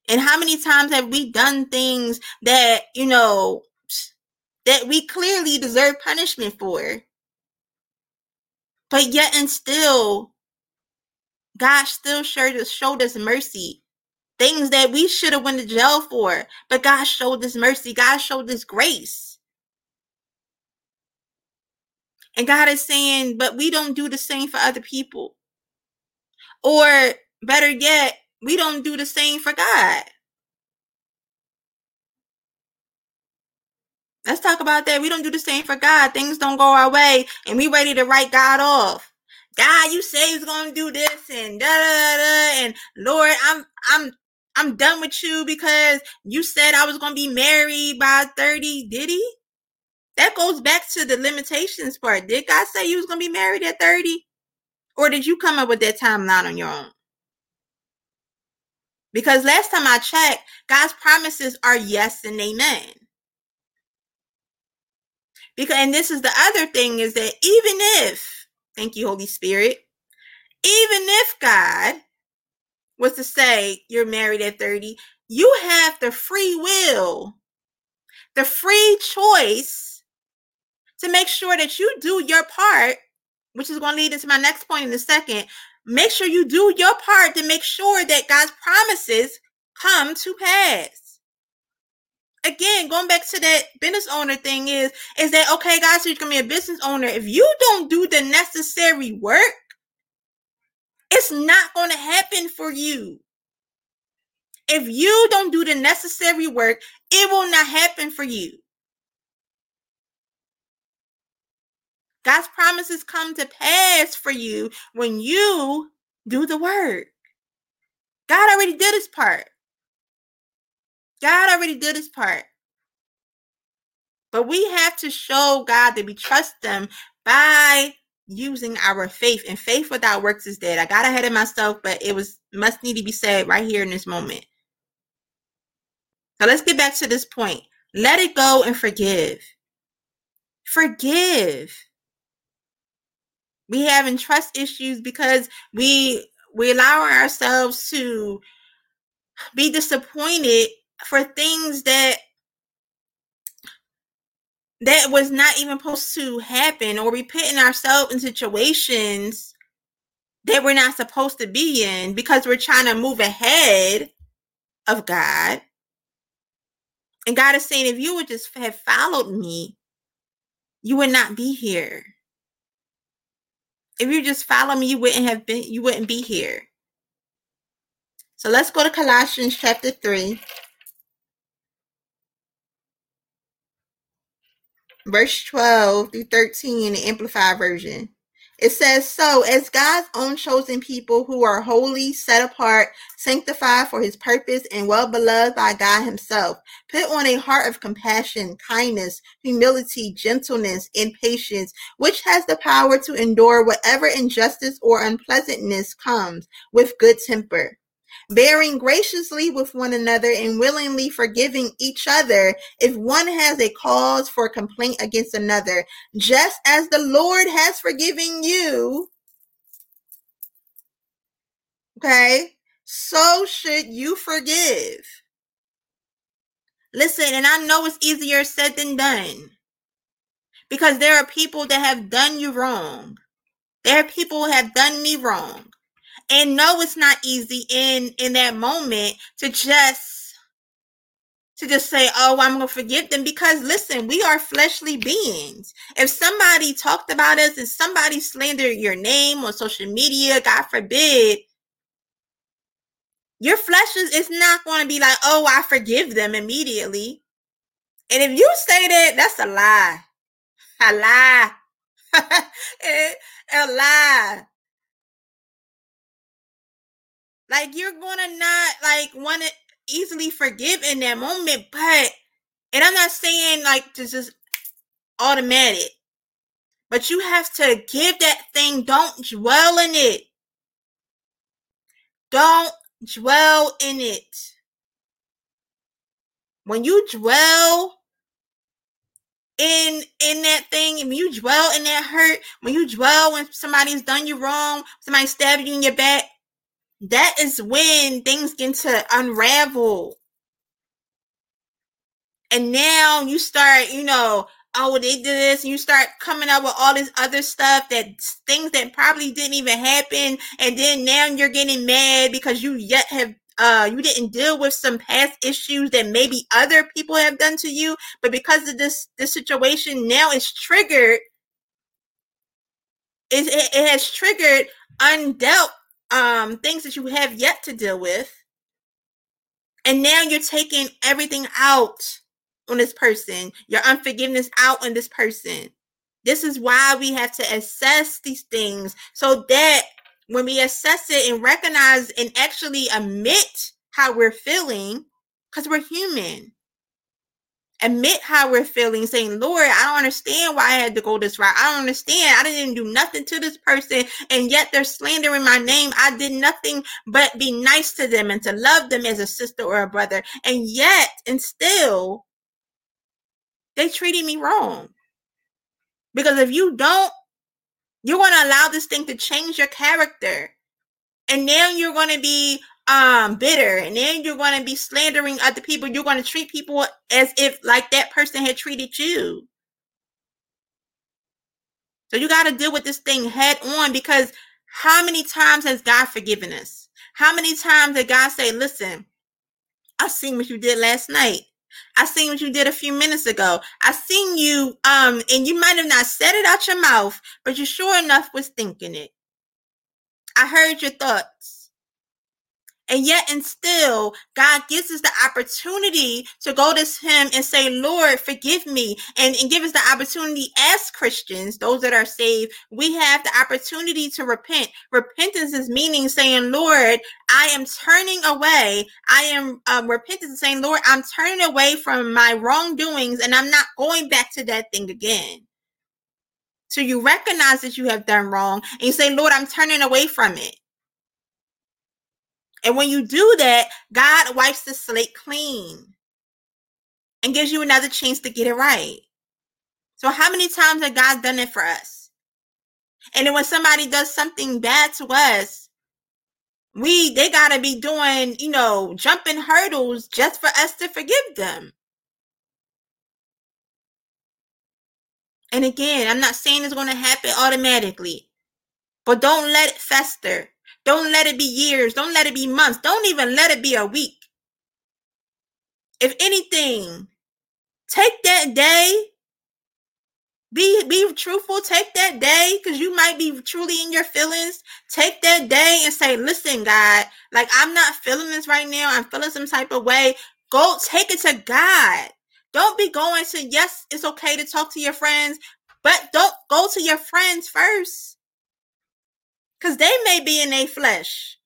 And how many times have we done things that, you know, that we clearly deserve punishment for? But yet and still, God still showed us, showed us mercy. Things that we should have went to jail for. But God showed us mercy. God showed us grace. And God is saying, but we don't do the same for other people. Or better yet, we don't do the same for God. Let's talk about that. We don't do the same for God. Things don't go our way, and we ready to write God off. God, you say he's gonna do this and da da da, and Lord, I'm I'm I'm done with you because you said I was gonna be married by 30. Did he? That goes back to the limitations part. Did God say you was gonna be married at 30? Or did you come up with that timeline on your own? Because last time I checked, God's promises are yes and amen. Because and this is the other thing is that even if, thank you, Holy Spirit, even if God was to say you're married at 30, you have the free will, the free choice to make sure that you do your part, which is going to lead into my next point in a second, make sure you do your part to make sure that God's promises come to pass. Again, going back to that business owner thing is, is that okay, guys, so you're gonna be a business owner. If you don't do the necessary work, it's not gonna happen for you. If you don't do the necessary work, it will not happen for you. God's promises come to pass for you when you do the work. God already did his part. God already did his part. But we have to show God that we trust them by using our faith. And faith without works is dead. I got ahead of myself, but it was must need to be said right here in this moment. So let's get back to this point. Let it go and forgive. Forgive we having trust issues because we we allow ourselves to be disappointed for things that that was not even supposed to happen or we putting ourselves in situations that we're not supposed to be in because we're trying to move ahead of God. And God is saying, if you would just have followed me, you would not be here. If you just follow me, you wouldn't have been, you wouldn't be here. So let's go to Colossians chapter 3. verse 12 through 13 in the Amplified Version. It says, So, as God's own chosen people who are holy, set apart, sanctified for his purpose, and well beloved by God himself, put on a heart of compassion, kindness, humility, gentleness, and patience, which has the power to endure whatever injustice or unpleasantness comes with good temper bearing graciously with one another and willingly forgiving each other if one has a cause for complaint against another, just as the Lord has forgiven you. Okay, so should you forgive. Listen, and I know it's easier said than done because there are people that have done you wrong. There are people who have done me wrong and no it's not easy in in that moment to just to just say oh i'm gonna forgive them because listen we are fleshly beings. If somebody talked about us and somebody slandered your name on social media god forbid your flesh is, is not going to be like oh i forgive them immediately. And if you say that that's a lie. A lie. <laughs> A lie like you're gonna not like want to easily forgive in that moment, but and I'm not saying like to just automatic, but you have to give that thing. Don't dwell in it. Don't dwell in it. When you dwell in in that thing, when you dwell in that hurt, when you dwell when somebody's done you wrong, somebody stabbed you in your back, that is when things get to unravel. And now you start, you know, oh, they did this, and you start coming up with all this other stuff that things that probably didn't even happen, and then now you're getting mad because you yet have uh you didn't deal with some past issues that maybe other people have done to you, but because of this this situation now it's triggered. It, it, it has triggered undealt um things that you have yet to deal with and now you're taking everything out on this person your unforgiveness out on this person. This is why we have to assess these things so that when we assess it and recognize and actually admit how we're feeling because we're human admit how we're feeling, saying, Lord, I don't understand why I had to go this route. I don't understand. I didn't do nothing to this person, and yet they're slandering my name. I did nothing but be nice to them and to love them as a sister or a brother. And yet, and still, they treated me wrong. Because if you don't, you're going to allow this thing to change your character. And now you're going to be um bitter. And then you're going to be slandering other people. You're going to treat people as if like that person had treated you. So you got to deal with this thing head on because how many times has god forgiven us? How many times did god say listen i seen what you did last night. I seen what you did a few minutes ago. I seen you um and you might have not said it out your mouth but you sure enough was thinking it. I heard your thoughts and yet, and still, God gives us the opportunity to go to Him and say, Lord, forgive me. And, and give us the opportunity as Christians, those that are saved, we have the opportunity to repent. Repentance is meaning saying, Lord, I am turning away. I am um, repentance saying, Lord, I'm turning away from my wrongdoings and I'm not going back to that thing again. So you recognize that you have done wrong and you say, Lord, I'm turning away from it. And when you do that, God wipes the slate clean and gives you another chance to get it right. So, how many times has God done it for us? And then when somebody does something bad to us, we they gotta be doing, you know, jumping hurdles just for us to forgive them. And again, I'm not saying it's to happen automatically, but don't let it fester. Don't let it be years. Don't let it be months. Don't even let it be a week. If anything, take that day. Be be truthful. Take that day because you might be truly in your feelings. Take that day and say, "Listen, God, like I'm not feeling this right now. I'm feeling some type of way. Go take it to God. Don't be going to, yes, it's okay to talk to your friends, but don't go to your friends first. Because they may be in a flesh.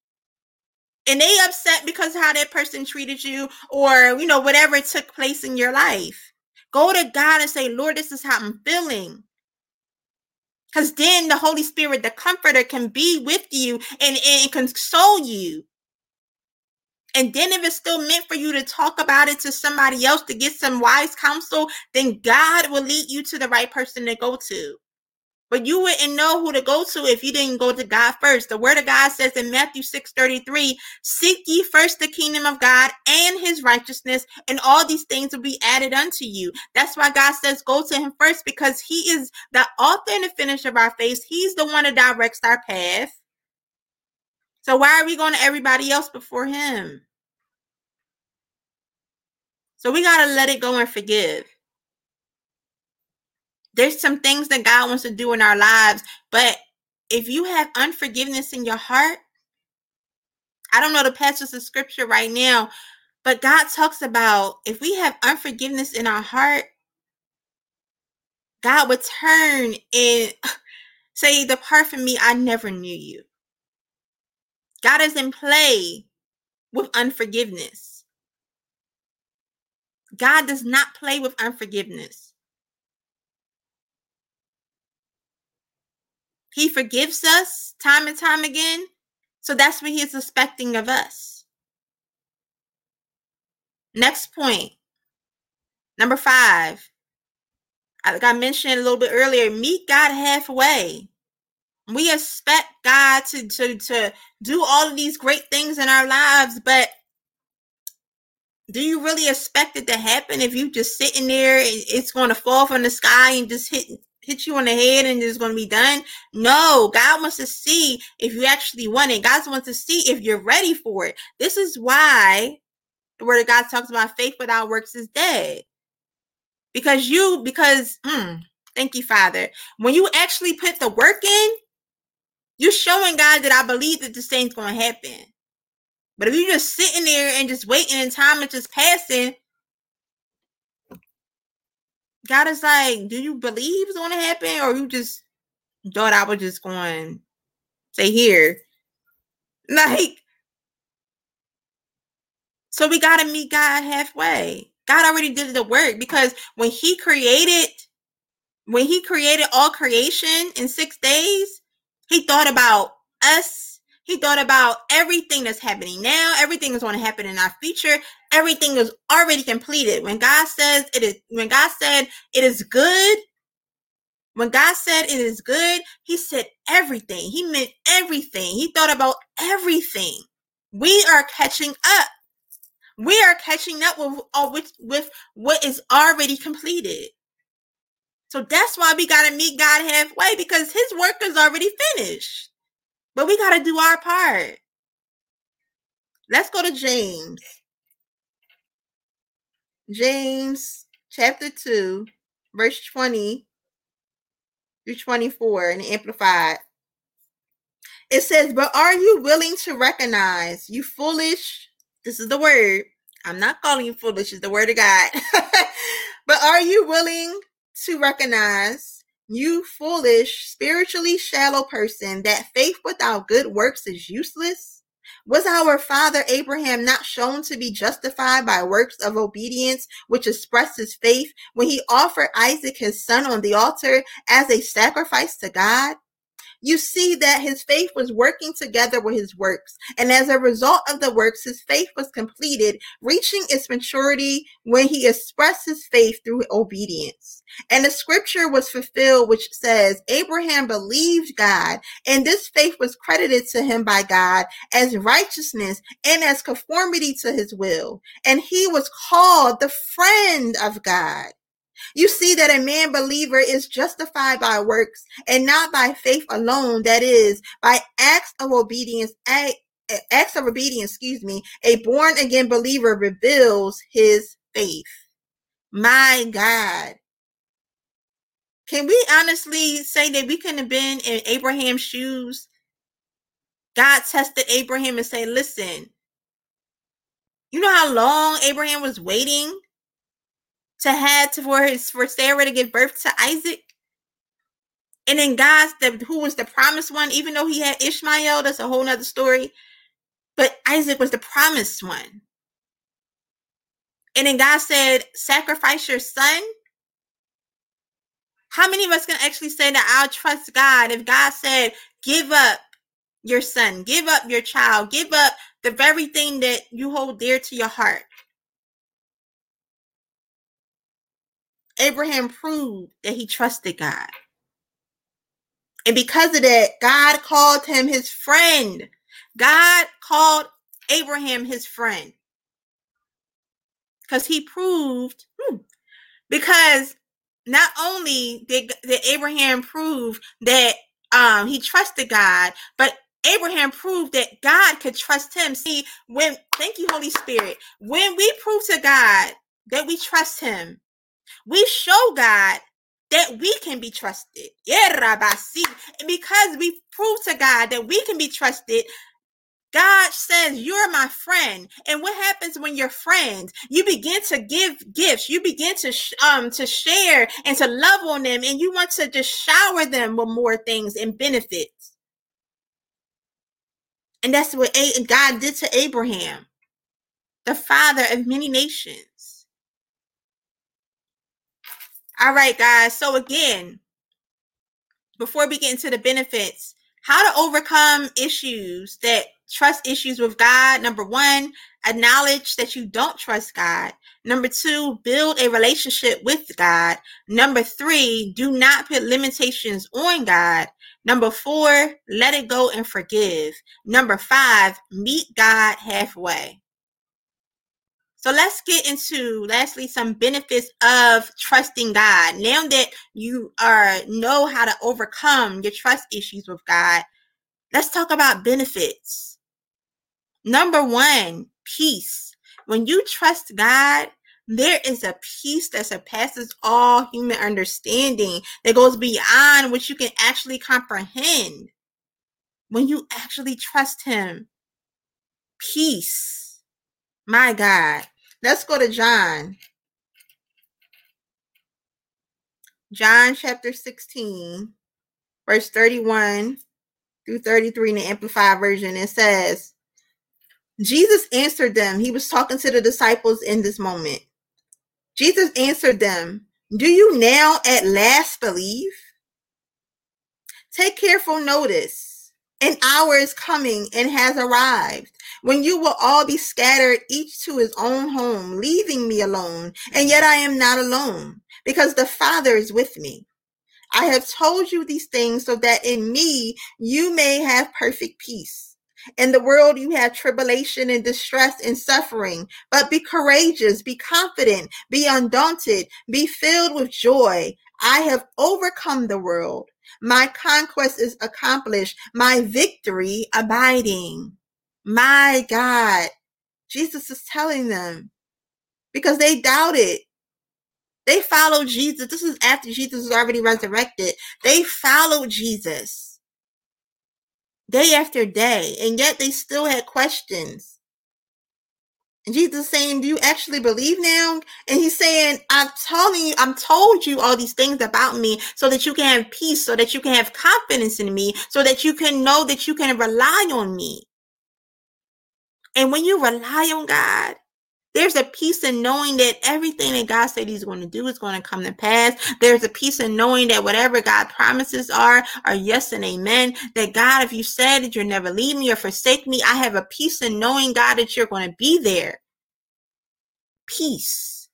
And they upset because how that person treated you or, you know, whatever took place in your life. Go to God and say, Lord, this is how I'm feeling. Because then the Holy Spirit, the comforter, can be with you and, and console you. And then if it's still meant for you to talk about it to somebody else to get some wise counsel, then God will lead you to the right person to go to. But you wouldn't know who to go to if you didn't go to God first. The word of God says in Matthew 6 33, Seek ye first the kingdom of God and his righteousness, and all these things will be added unto you. That's why God says, Go to him first, because he is the author and the finisher of our faith. He's the one that directs our path. So why are we going to everybody else before him? So we got to let it go and forgive. There's some things that God wants to do in our lives, but if you have unforgiveness in your heart, I don't know the passage of scripture right now, but God talks about if we have unforgiveness in our heart, God would turn and <sighs> say, Depart from me, I never knew you. God in play with unforgiveness. God does not play with unforgiveness. He forgives us time and time again. So that's what he is expecting of us. Next point. Number five. Like I mentioned a little bit earlier, meet God halfway. We expect God to, to, to do all of these great things in our lives, but do you really expect it to happen if you just sitting there and it's going to fall from the sky and just hit hit you on the head and it's going to be done. No, God wants to see if you actually want it. God wants to see if you're ready for it. This is why the word of God talks about faith without works is dead. Because you, because, hmm, thank you, Father. When you actually put the work in, you're showing God that I believe that this thing's going to happen. But if you're just sitting there and just waiting and time is just passing, God is like, do you believe it's going to happen, or you just thought I was just going to say here, like. So we got to meet God halfway. God already did the work because when He created, when He created all creation in six days, He thought about us he thought about everything that's happening now, everything is going to happen in our future. Everything is already completed. When God says it is, when God said it is good, when God said it is good, He said everything. He meant everything. He thought about everything. We are catching up. We are catching up with, uh, with, with what is already completed. So that's why we got to meet God halfway because His work is already finished. But we got to do our part. Let's go to James. James chapter 2, verse 20 through 24 in Amplified. It says, But are you willing to recognize, you foolish? This is the word. I'm not calling you foolish, it's the word of God. <laughs> but are you willing to recognize you foolish, spiritually shallow person, that faith without good works is useless? Was our father Abraham not shown to be justified by works of obedience, which expressed his faith when he offered Isaac his son on the altar as a sacrifice to God? You see that his faith was working together with his works. And as a result of the works, his faith was completed, reaching its maturity when he expressed his faith through obedience. And the scripture was fulfilled, which says, Abraham believed God, and this faith was credited to him by God as righteousness and as conformity to his will. And he was called the friend of God. You see that a man believer is justified by works and not by faith alone, that is, by acts of obedience. Acts of obedience, excuse me, a born again believer reveals his faith. My God. Can we honestly say that we couldn't have been in Abraham's shoes? God tested Abraham and said, listen, you know how long Abraham was waiting to have to for his for Sarah to give birth to Isaac. And then God's the, who was the promised one, even though he had Ishmael, that's a whole nother story. But Isaac was the promised one. And then God said, sacrifice your son. How many of us can actually say that I'll trust God if God said, give up your son, give up your child, give up the very thing that you hold dear to your heart? Abraham proved that he trusted God. And because of that, God called him his friend. God called Abraham his friend. Because he proved, hmm, because not only did, did Abraham prove that um, he trusted God, but Abraham proved that God could trust him. See, when, thank you, Holy Spirit, when we prove to God that we trust him, we show God that we can be trusted. Yeah, Because we prove to God that we can be trusted, God says, You're my friend. And what happens when you're friends? You begin to give gifts. You begin to sh- um to share and to love on them, and you want to just shower them with more things and benefits. And that's what God did to Abraham, the father of many nations. All right, guys. So again, before we get into the benefits, how to overcome issues that trust issues with God. Number one, acknowledge that you don't trust God. Number two, build a relationship with God. Number three, do not put limitations on God. Number four, let it go and forgive. Number five, meet God halfway. So let's get into lastly some benefits of trusting God. Now that you are know how to overcome your trust issues with God, let's talk about benefits. Number 1, peace. When you trust God, there is a peace that surpasses all human understanding that goes beyond what you can actually comprehend. When you actually trust him, peace. My God. Let's go to John. John chapter 16, verse 31 through 33 in the Amplified Version. It says, Jesus answered them. He was talking to the disciples in this moment. Jesus answered them, Do you now at last believe? Take careful notice. An hour is coming and has arrived when you will all be scattered, each to his own home, leaving me alone. And yet I am not alone, because the Father is with me. I have told you these things so that in me you may have perfect peace. In the world you have tribulation and distress and suffering, but be courageous, be confident, be undaunted, be filled with joy. I have overcome the world. My conquest is accomplished, my victory abiding. My God. Jesus is telling them because they doubted. They followed Jesus. This is after Jesus was already resurrected. They followed Jesus day after day, and yet they still had questions. And Jesus saying, Do you actually believe now? And he's saying, I'm telling you, I'm told you all these things about me so that you can have peace, so that you can have confidence in me, so that you can know that you can rely on me. And when you rely on God, there's a peace in knowing that everything that God said He's going to do is going to come to pass. There's a peace in knowing that whatever God promises are are yes and amen. That God, if you said that you'll never leave me or forsake me, I have a peace in knowing God that you're going to be there. Peace.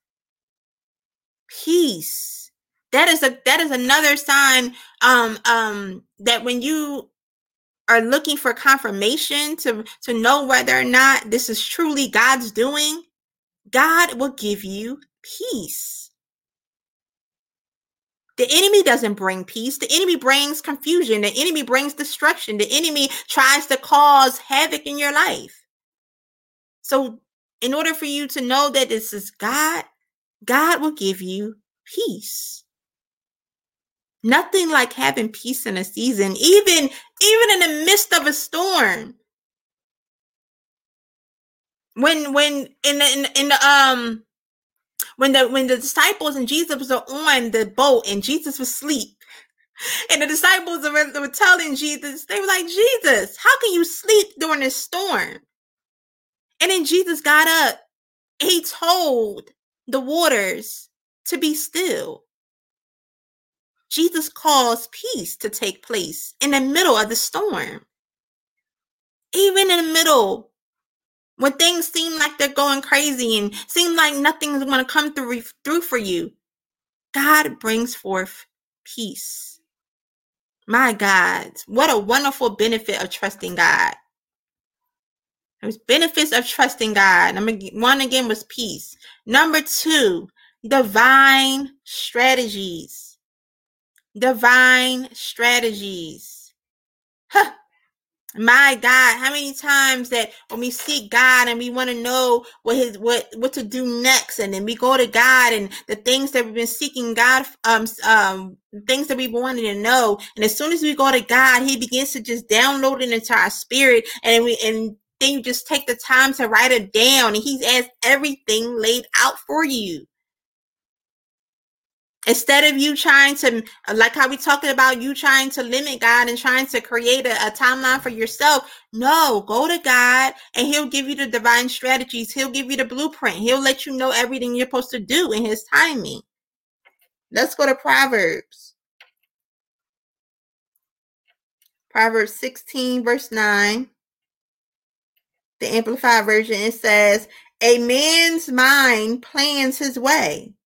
Peace. That is a that is another sign um um that when you are looking for confirmation to to know whether or not this is truly God's doing, God will give you peace. The enemy doesn't bring peace. The enemy brings confusion. The enemy brings destruction. The enemy tries to cause havoc in your life. So, in order for you to know that this is God, God will give you peace. Nothing like having peace in a season, even even in the midst of a storm. When when in the, in, in the um when the when the disciples and Jesus were on the boat and Jesus was asleep. <laughs> And the disciples were, were telling Jesus, they were like, Jesus, how can you sleep during this storm? And then Jesus got up. He told the waters to be still. Jesus calls peace to take place in the middle of the storm. Even in the middle, when things seem like they're going crazy and seem like nothing's going to come through, through for you, God brings forth peace. My God, what a wonderful benefit of trusting God. There's benefits of trusting God. Number one again was peace. Number two, divine strategies. Divine strategies. Huh. My God, how many times that when we seek God and we want to know what his what what to do next, and then we go to God and the things that we've been seeking God, um, um, things that we wanted to know, and as soon as we go to God, He begins to just download it into our spirit, and we and then you just take the time to write it down, and He has everything laid out for you. Instead of you trying to, like how we talking about you trying to limit God and trying to create a, a, timeline for yourself, no, go to God and He'll give you the divine strategies. He'll give you the blueprint. He'll let you know everything you're supposed to do in His timing. Let's go to Proverbs. Proverbs 16, verse 9. The Amplified Version, it says, A man's mind plans his way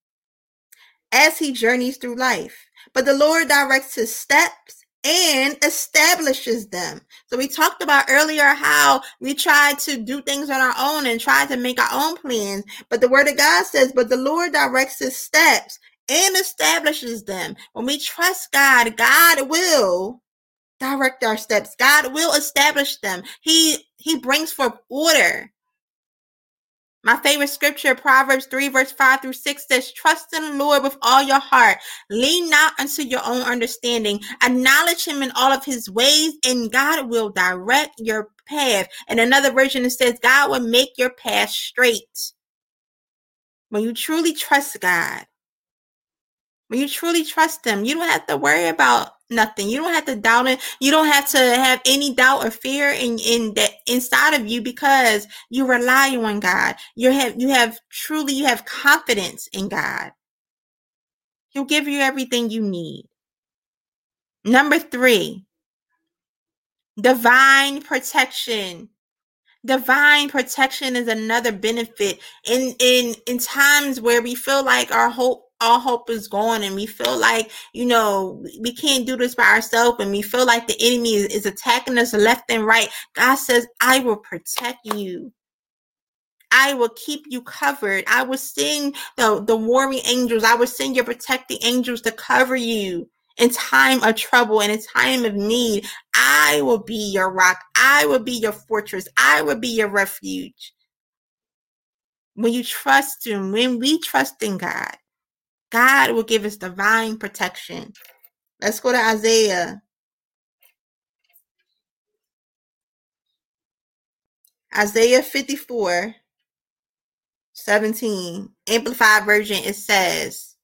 as he journeys through life. But the Lord directs his steps and establishes them. So we talked about earlier how we try to do things on our own and try to make our own plans. But the word of God says, but the Lord directs his steps and establishes them. When we trust God, God will direct our steps. God will establish them. He he brings forth order. My favorite scripture, Proverbs 3, verse 5 through 6 says, Trust in the Lord with all your heart. Lean not unto your own understanding. Acknowledge him in all of his ways, and God will direct your path. And another version it says, God will make your path straight. When you truly trust God, when you truly trust Him, you don't have to worry about nothing. You don't have to doubt it. You don't have to have any doubt or fear in in that inside of you because you rely on God. You have you have truly you have confidence in God. He'll give you everything you need. Number 3, divine protection divine protection is another benefit in in in times where we feel like our hope all hope is gone and we feel like you know we can't do this by ourselves and we feel like the enemy is, is attacking us left and right god says i will protect you I will keep you covered. I will send the, the warring angels. I will send your protecting angels to cover you in time of trouble and in time of need. I will be your rock. I will be your fortress. I will be your refuge. When you trust Him, when we trust in God, God will give us divine protection. Let's go to Isaiah. Isaiah 54, 17. Amplified version, it says,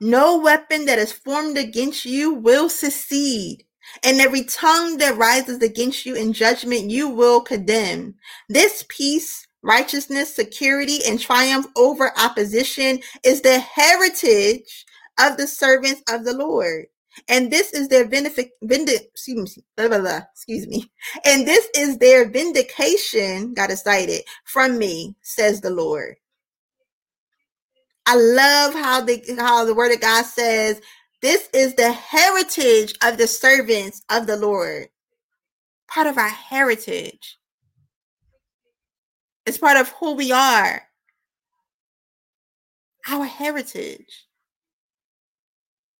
No weapon that is formed against you will succeed and every tongue that rises against you in judgment you will condemn. This peace, righteousness, security, and triumph over opposition is the heritage of the servants of the Lord. And this is their vindic, excuse me, blah, blah, blah, excuse me. And this is their vindication, got to cite it, from me, says the Lord. I love how the how the word of God says this is the heritage of the servants of the Lord. Part of our heritage. It's part of who we are. Our heritage.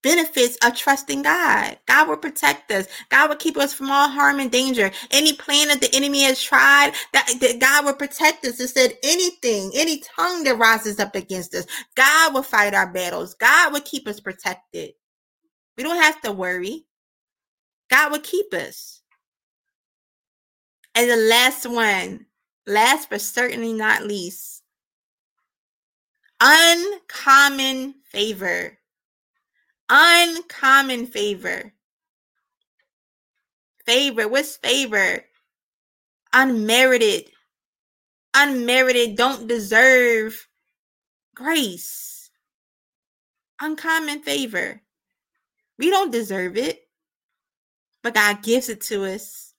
Benefits of trusting God. God will protect us. God will keep us from all harm and danger. Any plan that the enemy has tried, that, that God will protect us. It said anything, any tongue that rises up against us, God will fight our battles. God will keep us protected. We don't have to worry. God will keep us. And the last one, last but certainly not least, Uncommon favor. Uncommon favor. Favor. What's favor? Unmerited. Unmerited. Don't deserve grace. Uncommon favor. We don't deserve it, but God gives it to us.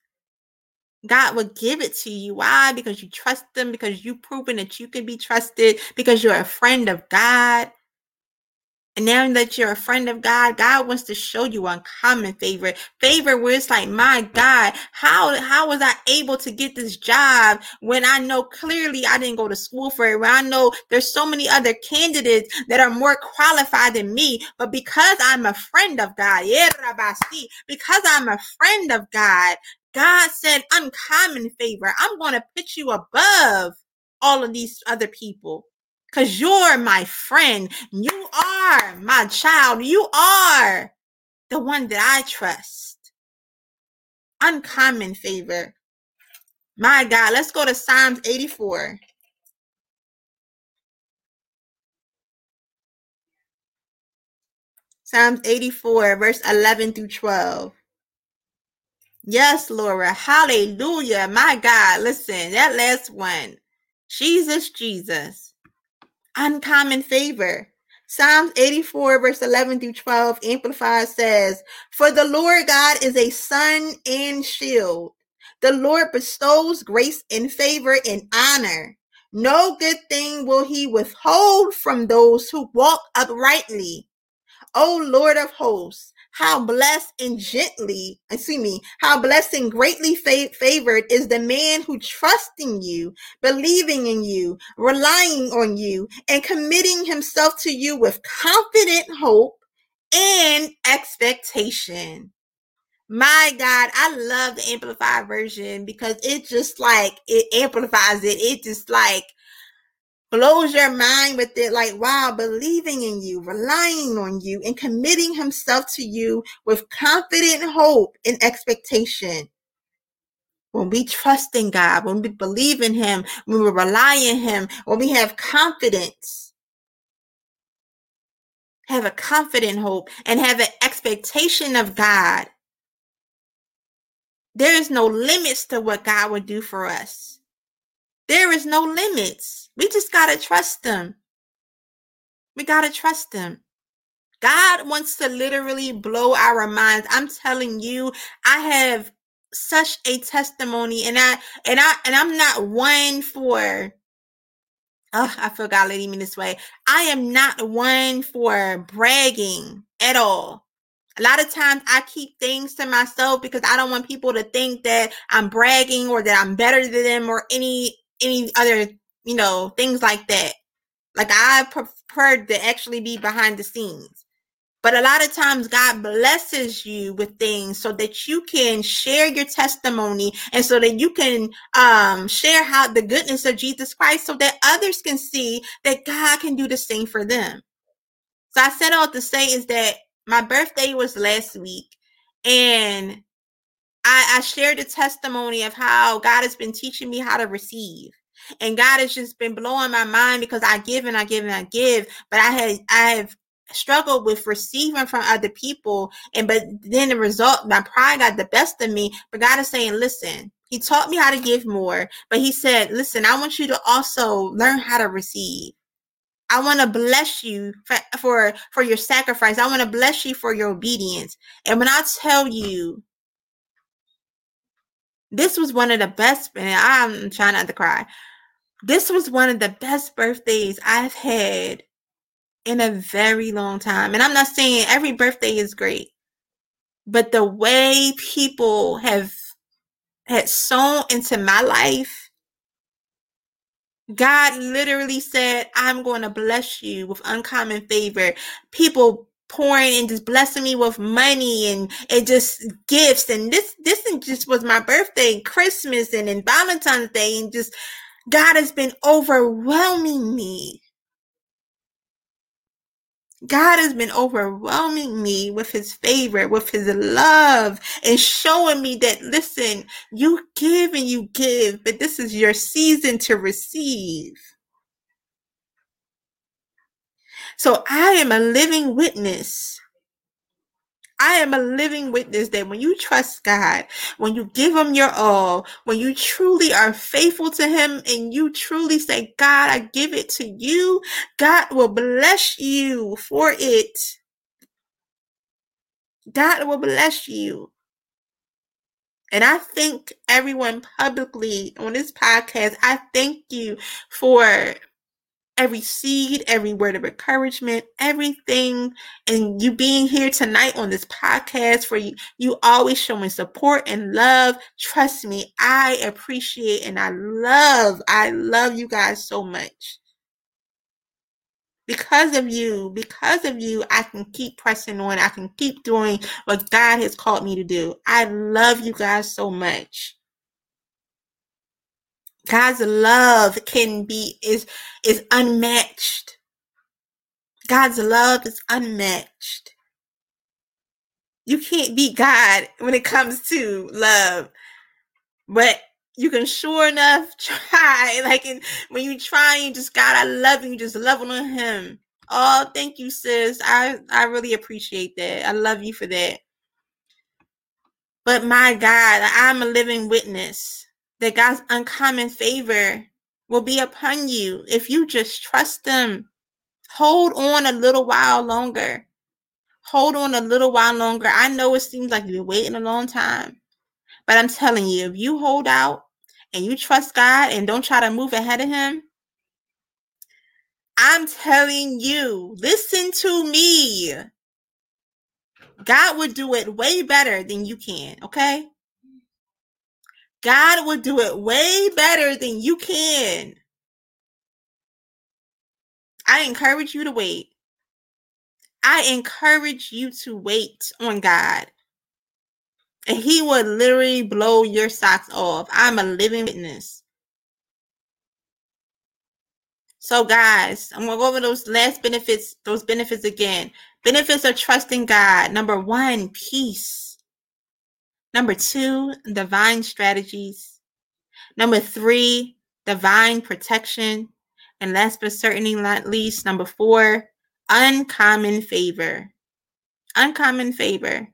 God will give it to you. Why? Because you trust Him, because you've proven that you can be trusted, because you're a friend of God. And now that you're a friend of God, God wants to show you uncommon favor. Favor where it's like, my God, how how was I able to get this job when I know clearly I didn't go to school for it? When I know there's so many other candidates that are more qualified than me, but because I'm a friend of God, because I'm a friend of God, God said uncommon favor. I'm going to put you above all of these other people because you're my friend. You are my child. You are the one that I trust. Uncommon favor. My God, let's go to Psalms 84. Psalms 84, verse 11 through 12. Yes, Laura. Hallelujah. My God. Listen, that last one. Jesus, Jesus. Uncommon favor. Psalms 84, verse 11 through 12, Amplified says, For the Lord God is a sun and shield. The Lord bestows grace and favor and honor. No good thing will he withhold from those who walk uprightly. O Lord of hosts, how blessed and gently, excuse me, how blessed and greatly fa- favored is the man who trusts in you, believing in you, relying on you, and committing himself to you with confident hope and expectation. My God, I love the amplified version because it just like it amplifies it. It just like blows your mind with it like wow believing in you relying on you and committing himself to you with confident hope and expectation. When we trust in god when we believe in him when we rely on him when we have confidence have a confident hope and have an expectation of god there is no limits to what god would do for us there is no limits. We just got to trust them. We got to trust them. God wants to literally blow our minds. I'm telling you, I have such a testimony and I and I and I'm not one for oh, I feel God leading me this way. I am not one for bragging at all. A lot of times I keep things to myself because I don't want people to think that I'm bragging or that I'm better than them or any any other, you know, things like that. Like I prefer to actually be behind the scenes. But a lot of times God blesses you with things so that you can share your testimony and so that you can um, share how the goodness of Jesus Christ so that others can see that God can do the same for them. So I set out to say is that my birthday was last week and I, I shared a testimony of how God has been teaching me how to receive. And God has just been blowing my mind because I give and I give and I give, but I had I have struggled with receiving from other people. And but then the result, my pride got the best of me. But God is saying, listen, He taught me how to give more, but He said, listen, I want you to also learn how to receive. I want to bless you for, for for your sacrifice. I want to bless you for your obedience. And when I tell you this was one of the best, and I'm trying not to cry. This was one of the best birthdays I've had in a very long time. And I'm not saying every birthday is great, but the way people have had sown into my life, God literally said, I'm going to bless you with uncommon favor. People pouring and just blessing me with money and and just gifts. And this this just was my birthday and christmas and, and valentine's day. And just god has been overwhelming me. God has been overwhelming me with his favor, with his love, and showing me that, listen, you give and you give, but this is your season to receive. So I am a living witness. I am a living witness that when you trust God, when you give Him your all, when you truly are faithful to Him and you truly say, God, I give it to you, God will bless you for it. God will bless you. And I thank everyone publicly on this podcast. I thank you for every seed, every word of encouragement, everything, and you being here tonight on this podcast for you, you always showing support and love. Trust me, I appreciate and I love, I love you guys so much. Because of you, because of you, I can keep pressing on. I can keep doing what God has called me to do. I love you guys so much. God's love can be is is unmatched. God's love is unmatched. You can't beat God when it comes to love. But you can sure enough <laughs> try. Like in, when you try and just God, I love you, just loving on him. Oh, thank you, sis. I, I really appreciate that. I love you for that. But my God, I'm a living witness that God's uncommon favor will be upon you if you just trust Him. Hold on a little while longer. Hold on a little while longer. I know it seems like you've been waiting a long time, but I'm telling you, if you hold out and you trust God and don't try to move ahead of Him, I'm telling you, listen to me. God would do it way better than you can, okay? God will do it way better than you can. I encourage you to wait. I encourage you to wait on God. And He will literally blow your socks off. I'm a living witness. So, guys, I'm going to go over those last benefits, those benefits again. Benefits of trusting God. Number one, peace. Number two, divine strategies. Number three, divine protection. And last but certainly not least, number four, uncommon favor. Uncommon favor.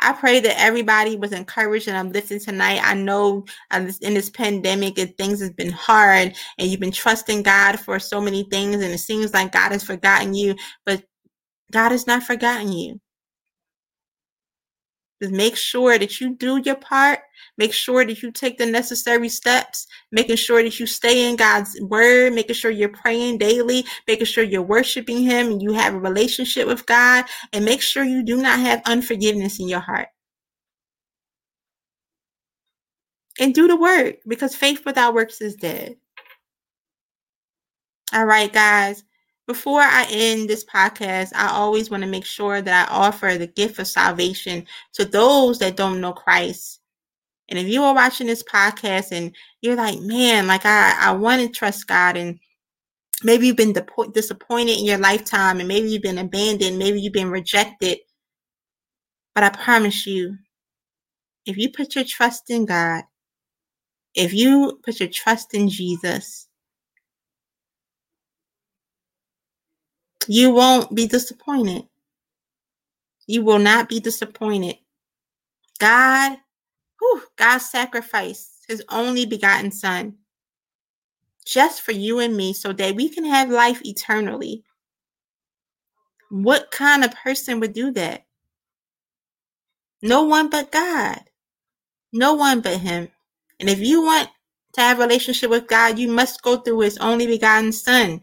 I pray that everybody was encouraged and I'm listening tonight. I know uh, in this pandemic, things have been hard and you've been trusting God for so many things, and it seems like God has forgotten you, but God has not forgotten you. Just make sure that you do your part. Make sure that you take the necessary steps, making sure that you stay in God's word, making sure you're praying daily, making sure you're worshiping Him and you have a relationship with God, and make sure you do not have unforgiveness in your heart. And do the work because faith without works is dead. All right, guys. Before I end this podcast, I always want to make sure that I offer the gift of salvation to those that don't know Christ. And if you are watching this podcast and you're like, man, like I, I want to trust God and maybe you've been disappointed in your lifetime and maybe you've been abandoned, maybe you've been rejected. But I promise you, if you put your trust in God, if you put your trust in Jesus, You won't be disappointed. You will not be disappointed. God, whew, God sacrificed his only begotten son just for you and me so that we can have life eternally. What kind of person would do that? No one but God. No one but him. And if you want to have a relationship with God, you must go through his only begotten son.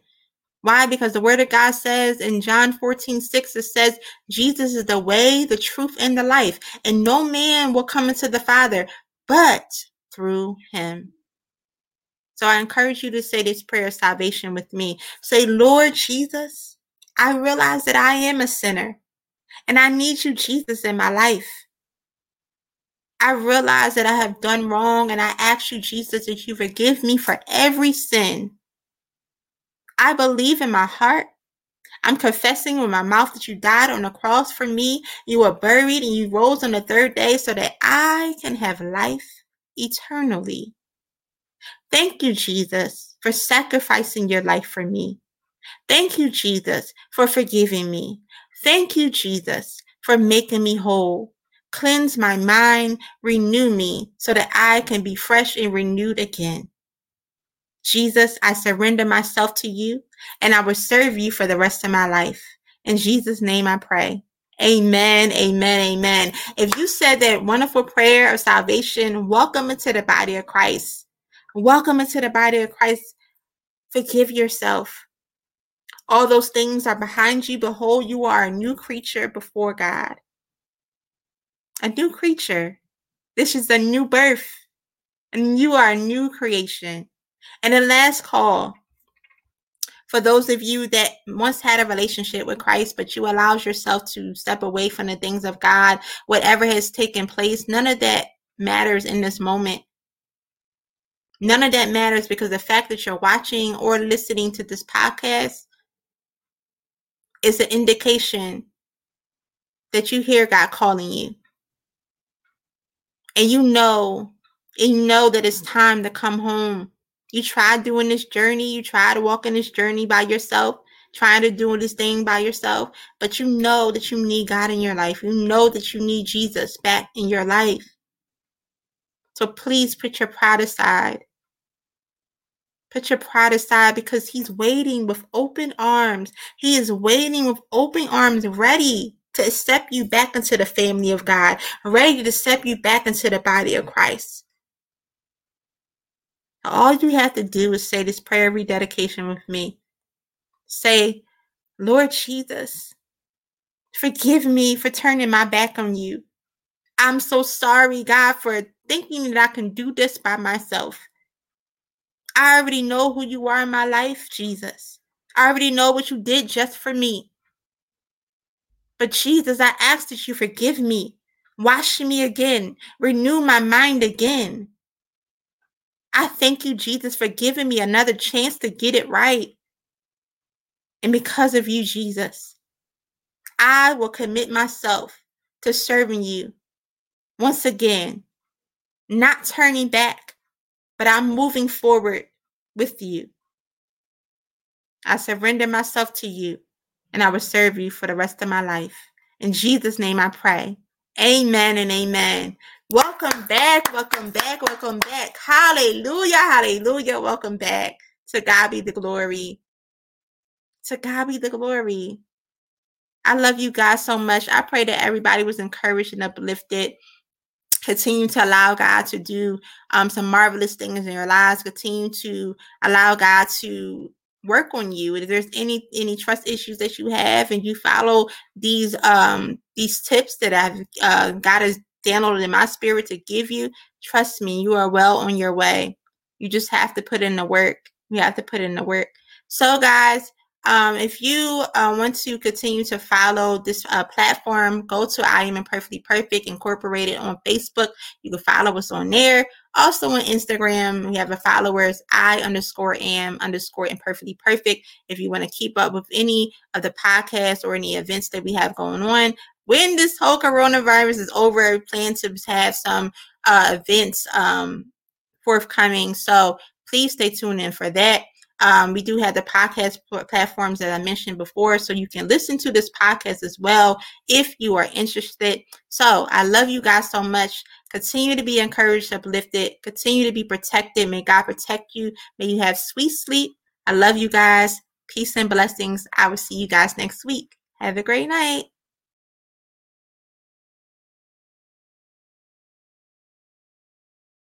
Why? Because the word of God says in John 14, 6, it says, Jesus is the way, the truth, and the life. And no man will come into the Father but through him. So I encourage you to say this prayer of salvation with me. Say, Lord Jesus, I realize that I am a sinner and I need you, Jesus, in my life. I realize that I have done wrong and I ask you, Jesus, that you forgive me for every sin I believe in my heart. I'm confessing with my mouth that you died on the cross for me. You were buried and you rose on the third day so that I can have life eternally. Thank you, Jesus, for sacrificing your life for me. Thank you, Jesus, for forgiving me. Thank you, Jesus, for making me whole. Cleanse my mind, renew me so that I can be fresh and renewed again. Jesus, I surrender myself to you and I will serve you for the rest of my life. In Jesus' name I pray. Amen, amen, amen. If you said that wonderful prayer of salvation, welcome into the body of Christ. Welcome into the body of Christ. Forgive yourself. All those things are behind you. Behold, you are a new creature before God. A new creature. This is a new birth. And you are a new creation. And the last call for those of you that once had a relationship with Christ, but you allowed yourself to step away from the things of God, whatever has taken place, none of that matters in this moment. None of that matters because the fact that you're watching or listening to this podcast is an indication that you hear God calling you. And you know, and you know that it's time to come home you tried doing this journey, you tried walking this journey by yourself, trying to do this thing by yourself, but you know that you need God in your life. You know that you need Jesus back in your life. So please put your pride aside. Put your pride aside because He's waiting with open arms. He is waiting with open arms, ready to accept you back into the family of God, ready to accept you back into the body of Christ. All you have to do is say this prayer of rededication with me. Say, Lord Jesus, forgive me for turning my back on you. I'm so sorry, God, for thinking that I can do this by myself. I already know who you are in my life, Jesus. I already know what you did just for me. But Jesus, I ask that you forgive me, wash me again, renew my mind again. I thank you, Jesus, for giving me another chance to get it right. And because of you, Jesus, I will commit myself to serving you once again, not turning back, but I'm moving forward with you. I surrender myself to you and I will serve you for the rest of my life. In Jesus' name I pray. Amen and amen. Welcome back, welcome back, welcome back. Hallelujah, hallelujah. Welcome back. To God be the glory. To God be the glory. I love you guys so much. I pray that everybody was encouraged and uplifted. Continue to allow God to do um, some marvelous things in your lives. Continue to allow God to work on you. If there's any any trust issues that you have, and you follow these um these tips that I've uh, God has downloaded in my spirit to give you, trust me, you are well on your way. You just have to put in the work. You have to put in the work. So, guys, um, if you uh, want to continue to follow this uh, platform, go to I Am Imperfectly Perfect Incorporated on Facebook. You can follow us on there. Also on Instagram, we have a followers I underscore am underscore imperfectly perfect. If you want to keep up with any of the podcasts or any events that we have going on, when this whole coronavirus is over, I plan to have some uh, events um, forthcoming. So please stay tuned in for that. Um, we do have the podcast platforms that I mentioned before, so you can listen to this podcast as well if you are interested. So I love you guys so much. Continue to be encouraged, uplifted, continue to be protected. May God protect you. May you have sweet sleep. I love you guys. Peace and blessings. I will see you guys next week. Have a great night.